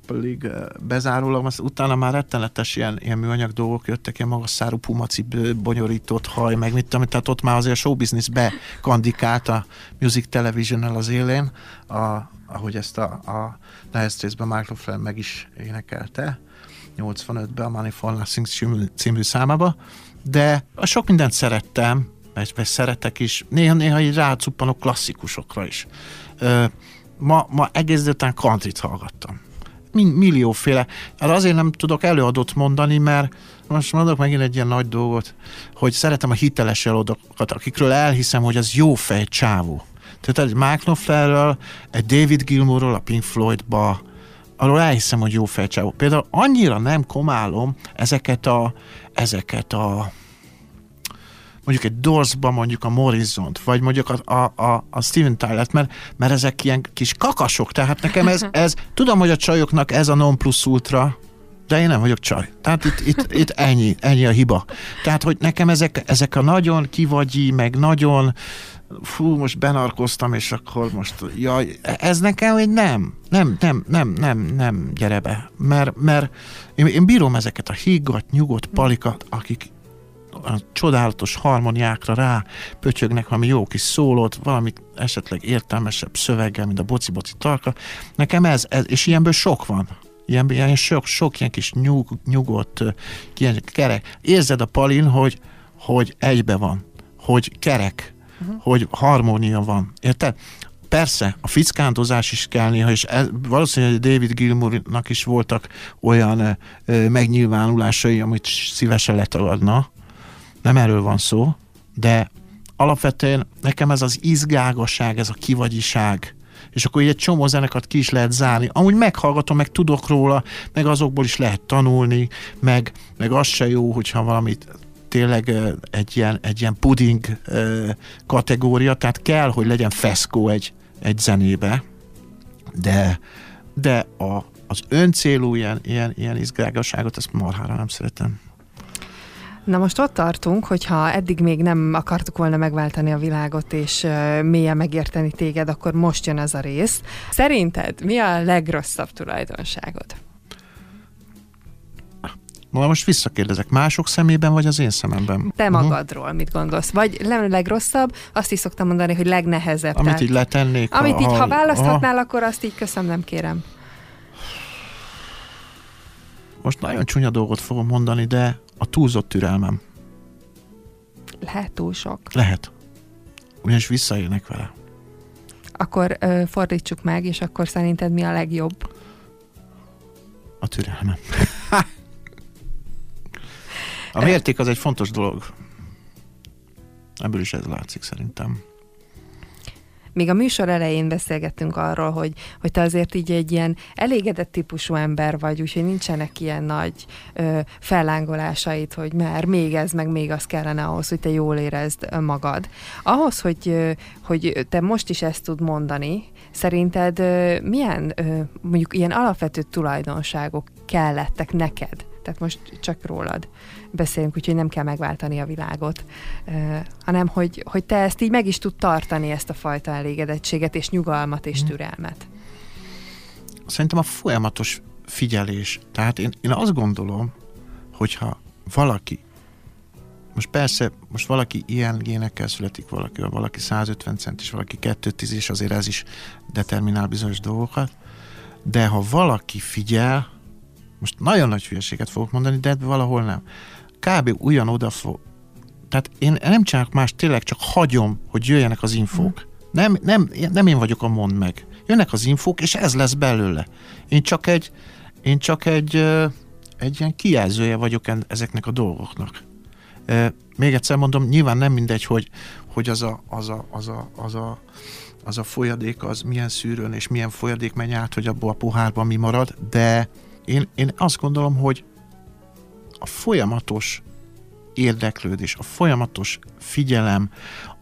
pedig bezárólag, azt utána már rettenetes ilyen, ilyen műanyag dolgok jöttek, ilyen magas szárú pumaci bonyolított haj, meg mit tudom, tehát ott már azért a show business bekandikált a Music television az élén, a, ahogy ezt a, a Dire Straits-ben Flynn meg is énekelte, 85-ben a Money for Nothing című, című számába, de a sok mindent szerettem, vagy, vagy szeretek is, néha-néha így rácuppanok klasszikusokra is. Ö, ma, ma egész délután countryt hallgattam. Millióféle. Erre azért nem tudok előadót mondani, mert most mondok megint egy ilyen nagy dolgot, hogy szeretem a hiteles előadókat, akikről elhiszem, hogy az jó fej csávó. Tehát egy Mark Knopflerről, egy David Gilmourról, a Pink Floydba, arról elhiszem, hogy jó fejcsávó. Például annyira nem komálom ezeket a, ezeket a mondjuk egy Dorsba mondjuk a morrison vagy mondjuk a, a, a, a Steven tyler mert, mert ezek ilyen kis kakasok, tehát nekem ez, ez, tudom, hogy a csajoknak ez a non plus ultra, de én nem vagyok csaj. Tehát itt, itt, itt ennyi, ennyi a hiba. Tehát, hogy nekem ezek, ezek a nagyon kivagyi, meg nagyon fú, most benarkoztam, és akkor most, jaj, ez nekem, hogy nem, nem, nem, nem, nem, nem, gyere be. Mert, mert én, én bírom ezeket a higgadt, nyugodt palikat, akik a csodálatos harmoniákra rá pötyögnek valami jó kis szólót, valamit esetleg értelmesebb szöveggel, mint a boci-boci tarka. Nekem ez, ez, és ilyenből sok van. Ilyen, ilyen sok, sok ilyen kis nyug, nyugodt, ilyen kerek. Érzed a palin, hogy, hogy egybe van, hogy kerek, uh-huh. hogy harmónia van. Érted? Persze, a fickándozás is kell néha, és ez, valószínűleg David Gilmour-nak is voltak olyan ö, megnyilvánulásai, amit szívesen letagadna. Nem erről van szó, de alapvetően nekem ez az izgágasság, ez a kivagyiság, és akkor így egy csomó zeneket ki is lehet zárni. Amúgy meghallgatom, meg tudok róla, meg azokból is lehet tanulni, meg, meg az se jó, hogyha valamit tényleg egy ilyen, egy ilyen puding kategória, tehát kell, hogy legyen feszkó egy, egy zenébe, de, de a, az öncélú ilyen, ilyen, ilyen izgágaságot, ezt marhára nem szeretem. Na most ott tartunk, hogyha eddig még nem akartuk volna megváltani a világot és mélyen megérteni téged, akkor most jön ez a rész. Szerinted mi a legrosszabb tulajdonságod? Na most visszakérdezek, mások szemében, vagy az én szememben? Te uh-huh. magadról mit gondolsz? Vagy nem legrosszabb, azt is szoktam mondani, hogy legnehezebb. Amit tehát, így letennék. Amit ha, így, ha választhatnál, aha. akkor azt így köszönöm, nem kérem. Most nagyon csúnya dolgot fogom mondani, de a túlzott türelmem. Lehet túl sok. Lehet. Ugyanis visszaélnek vele. Akkor ö, fordítsuk meg, és akkor szerinted mi a legjobb? A türelmem. A mérték az egy fontos dolog. Ebből is ez látszik szerintem. Még a műsor elején beszélgettünk arról, hogy, hogy te azért így egy ilyen elégedett típusú ember vagy, úgyhogy nincsenek ilyen nagy ö, fellángolásait, hogy már még ez, meg még az kellene ahhoz, hogy te jól érezd magad. Ahhoz, hogy, hogy te most is ezt tud mondani, szerinted ö, milyen ö, mondjuk ilyen alapvető tulajdonságok kellettek neked? Tehát most csak rólad beszélünk, úgyhogy nem kell megváltani a világot, hanem hogy, hogy te ezt így meg is tud tartani, ezt a fajta elégedettséget, és nyugalmat, és mhm. türelmet. Szerintem a folyamatos figyelés. Tehát én, én azt gondolom, hogyha valaki most persze, most valaki ilyen génekkel születik, valaki, valaki 150 centis, valaki 210, és azért ez is determinál bizonyos dolgokat, de ha valaki figyel, most nagyon nagy hülyeséget fogok mondani, de valahol nem. Kb. ugyan oda fog. Tehát én nem csinálok más, tényleg csak hagyom, hogy jöjjenek az infók. Nem, nem, nem én vagyok a mond meg. Jönnek az infók, és ez lesz belőle. Én csak egy, én csak egy, egy ilyen kijelzője vagyok ezeknek a dolgoknak. Még egyszer mondom, nyilván nem mindegy, hogy, hogy az, a, az, a, az, a, az, a, az a folyadék az milyen szűrőn és milyen folyadék megy át, hogy abból a pohárban mi marad, de én, én azt gondolom, hogy a folyamatos érdeklődés, a folyamatos figyelem,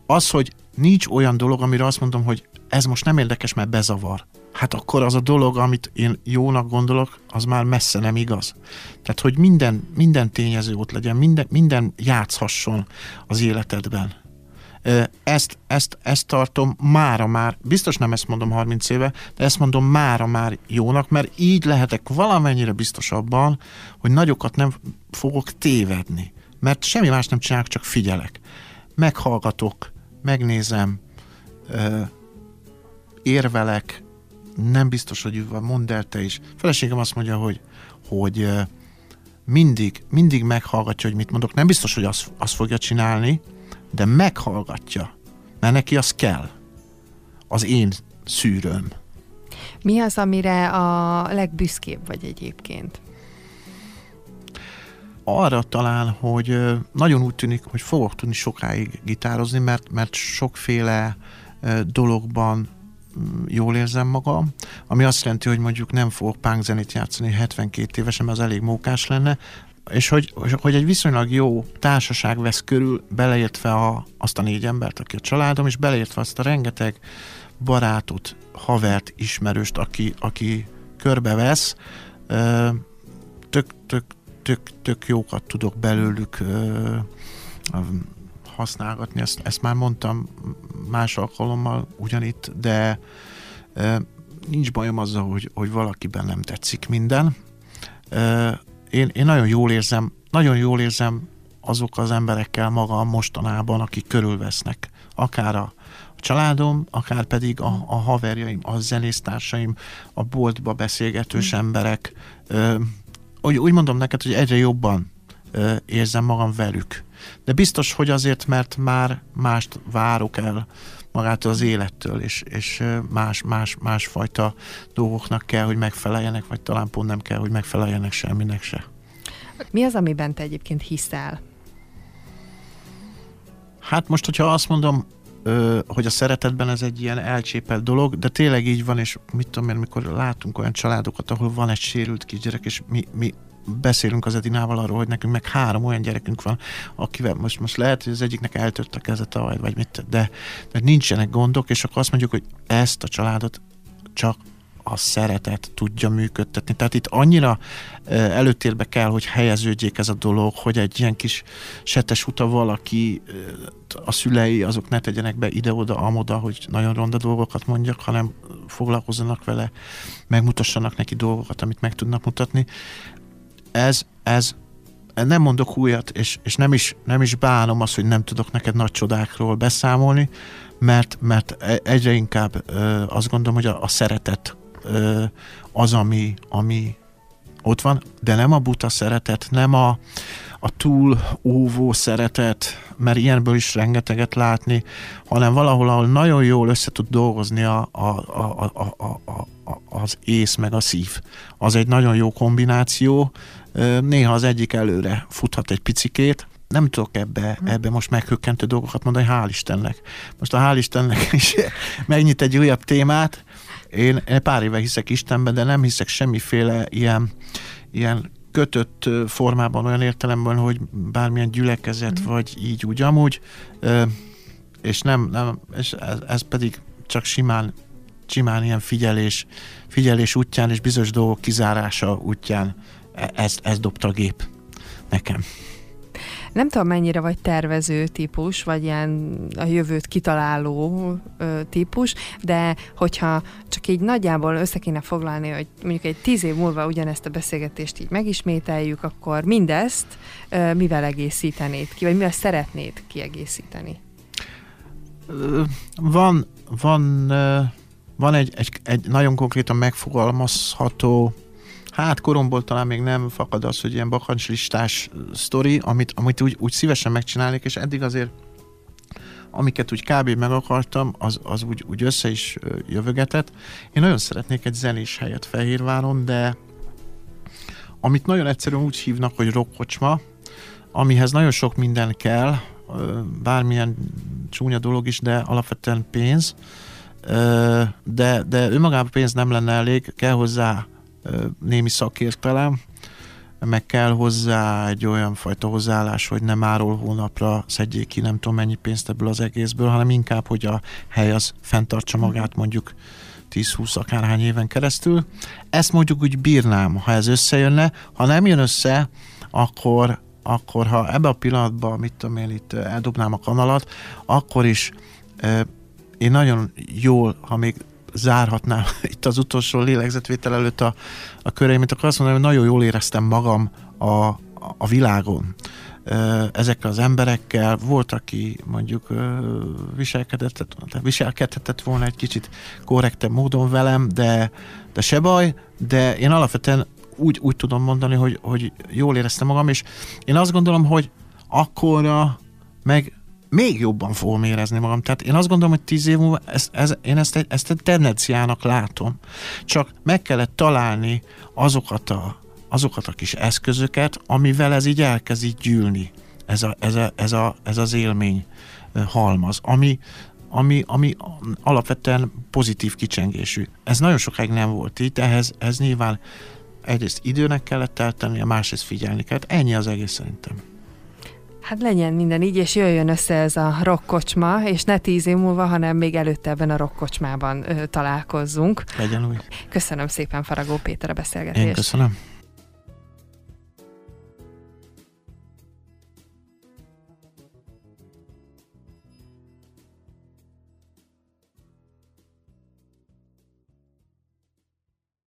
az, hogy nincs olyan dolog, amire azt mondom, hogy ez most nem érdekes, mert bezavar. Hát akkor az a dolog, amit én jónak gondolok, az már messze nem igaz. Tehát, hogy minden, minden tényező ott legyen, minden, minden játszhasson az életedben. Ezt, ezt, ezt tartom mára már, biztos nem ezt mondom 30 éve, de ezt mondom mára már jónak, mert így lehetek valamennyire biztos abban, hogy nagyokat nem fogok tévedni. Mert semmi más nem csinálok, csak figyelek. Meghallgatok, megnézem, érvelek, nem biztos, hogy mondd el te is. Feleségem azt mondja, hogy, hogy mindig, mindig meghallgatja, hogy mit mondok. Nem biztos, hogy azt, azt fogja csinálni, de meghallgatja, mert neki az kell. Az én szűrőm. Mi az, amire a legbüszkébb vagy egyébként? Arra talán, hogy nagyon úgy tűnik, hogy fogok tudni sokáig gitározni, mert, mert sokféle dologban mm, jól érzem magam, ami azt jelenti, hogy mondjuk nem fogok punk zenét játszani 72 évesen, mert az elég mókás lenne, és hogy, hogy egy viszonylag jó társaság vesz körül, beleértve a, azt a négy embert, aki a családom, és beleértve azt a rengeteg barátot, havert, ismerőst, aki, aki körbevesz, tök, tök, tök, tök jókat tudok belőlük használgatni, ezt, ezt már mondtam más alkalommal ugyanitt, de nincs bajom azzal, hogy, hogy valakiben nem tetszik minden én, én nagyon jól érzem, nagyon jól érzem azok az emberekkel magam mostanában, akik körülvesznek. Akár a, családom, akár pedig a, a haverjaim, a zenésztársaim, a boltba beszélgetős mm. emberek. Ö, úgy, úgy mondom neked, hogy egyre jobban ö, érzem magam velük. De biztos, hogy azért, mert már mást várok el magától az élettől, és, és más, más, másfajta dolgoknak kell, hogy megfeleljenek, vagy talán pont nem kell, hogy megfeleljenek semminek se. Mi az, amiben te egyébként hiszel? Hát most, hogyha azt mondom, hogy a szeretetben ez egy ilyen elcsépelt dolog, de tényleg így van, és mit tudom én, mikor látunk olyan családokat, ahol van egy sérült kisgyerek, és mi, mi beszélünk az Edinával arról, hogy nekünk meg három olyan gyerekünk van, akivel most, most lehet, hogy az egyiknek eltört a keze tavaly, vagy mit, de, de nincsenek gondok, és akkor azt mondjuk, hogy ezt a családot csak a szeretet tudja működtetni. Tehát itt annyira előtérbe kell, hogy helyeződjék ez a dolog, hogy egy ilyen kis setes uta valaki, a szülei azok ne tegyenek be ide-oda, amoda, hogy nagyon ronda dolgokat mondjak, hanem foglalkozzanak vele, megmutassanak neki dolgokat, amit meg tudnak mutatni ez, ez nem mondok újat, és, és nem, is, nem is bánom azt, hogy nem tudok neked nagy csodákról beszámolni, mert, mert e, egyre inkább ö, azt gondolom, hogy a, a szeretet ö, az, ami, ami ott van, de nem a buta szeretet, nem a, a túl óvó szeretet, mert ilyenből is rengeteget látni, hanem valahol, ahol nagyon jól össze tud dolgozni a, a, a, a, a, a, az ész meg a szív. Az egy nagyon jó kombináció, Néha az egyik előre futhat egy picikét, nem tudok ebbe, hm. ebbe most meghökkentő dolgokat mondani, hál' Istennek. Most a hál' Istennek is megnyit egy újabb témát. Én, pár éve hiszek Istenben, de nem hiszek semmiféle ilyen, ilyen kötött formában, olyan értelemben, hogy bármilyen gyülekezet, mm. vagy így úgy amúgy, és nem, nem és ez, ez pedig csak simán, simán ilyen figyelés, figyelés útján és bizonyos dolgok kizárása útján ez, ez dobta a gép nekem. Nem tudom, mennyire vagy tervező típus, vagy ilyen a jövőt kitaláló ö, típus, de hogyha csak így nagyjából össze kéne foglalni, hogy mondjuk egy tíz év múlva ugyanezt a beszélgetést így megismételjük, akkor mindezt ö, mivel egészítenéd ki, vagy mivel szeretnéd kiegészíteni? Van, van, van egy, egy, egy nagyon konkrétan megfogalmazható Hát koromból talán még nem fakad az, hogy ilyen bakancslistás sztori, amit, amit úgy, úgy szívesen megcsinálnék, és eddig azért amiket úgy kb. meg akartam, az, az úgy, úgy össze is jövögetett. Én nagyon szeretnék egy zenés helyet Fehérváron, de amit nagyon egyszerűen úgy hívnak, hogy rockkocsma, amihez nagyon sok minden kell, bármilyen csúnya dolog is, de alapvetően pénz, de, de önmagában pénz nem lenne elég, kell hozzá némi szakértelem, meg kell hozzá egy olyan fajta hozzáállás, hogy nem áról hónapra szedjék ki nem tudom mennyi pénzt ebből az egészből, hanem inkább, hogy a hely az fenntartsa mhm. magát mondjuk 10-20 akárhány éven keresztül. Ezt mondjuk úgy bírnám, ha ez összejönne. Ha nem jön össze, akkor, akkor ha ebbe a pillanatban, mit tudom én, itt eldobnám a kanalat, akkor is én nagyon jól, ha még zárhatnám itt az utolsó lélegzetvétel előtt a, a köreimet, akkor azt mondom, hogy nagyon jól éreztem magam a, a világon ezekkel az emberekkel. Volt, aki mondjuk viselkedett, viselkedhetett volna egy kicsit korrektebb módon velem, de, de se baj, de én alapvetően úgy, úgy tudom mondani, hogy, hogy jól éreztem magam, és én azt gondolom, hogy akkor meg még jobban fogom érezni magam. Tehát én azt gondolom, hogy tíz év múlva ezt, ez, én ezt ezt egy tendenciának látom. Csak meg kellett találni azokat a, azokat a kis eszközöket, amivel ez így elkezd így gyűlni. Ez, a, ez, a, ez, a, ez az élmény halmaz, ami, ami, ami alapvetően pozitív kicsengésű. Ez nagyon sokáig nem volt így, ehhez ez nyilván egyrészt időnek kellett eltenni, a másrészt figyelni kellett. Ennyi az egész szerintem. Hát legyen minden így, és jöjjön össze ez a rockkocsma, és ne tíz év múlva, hanem még előtte ebben a rockkocsmában ö, találkozzunk. Legyen úgy. Köszönöm szépen Faragó Péter a beszélgetést. Én köszönöm.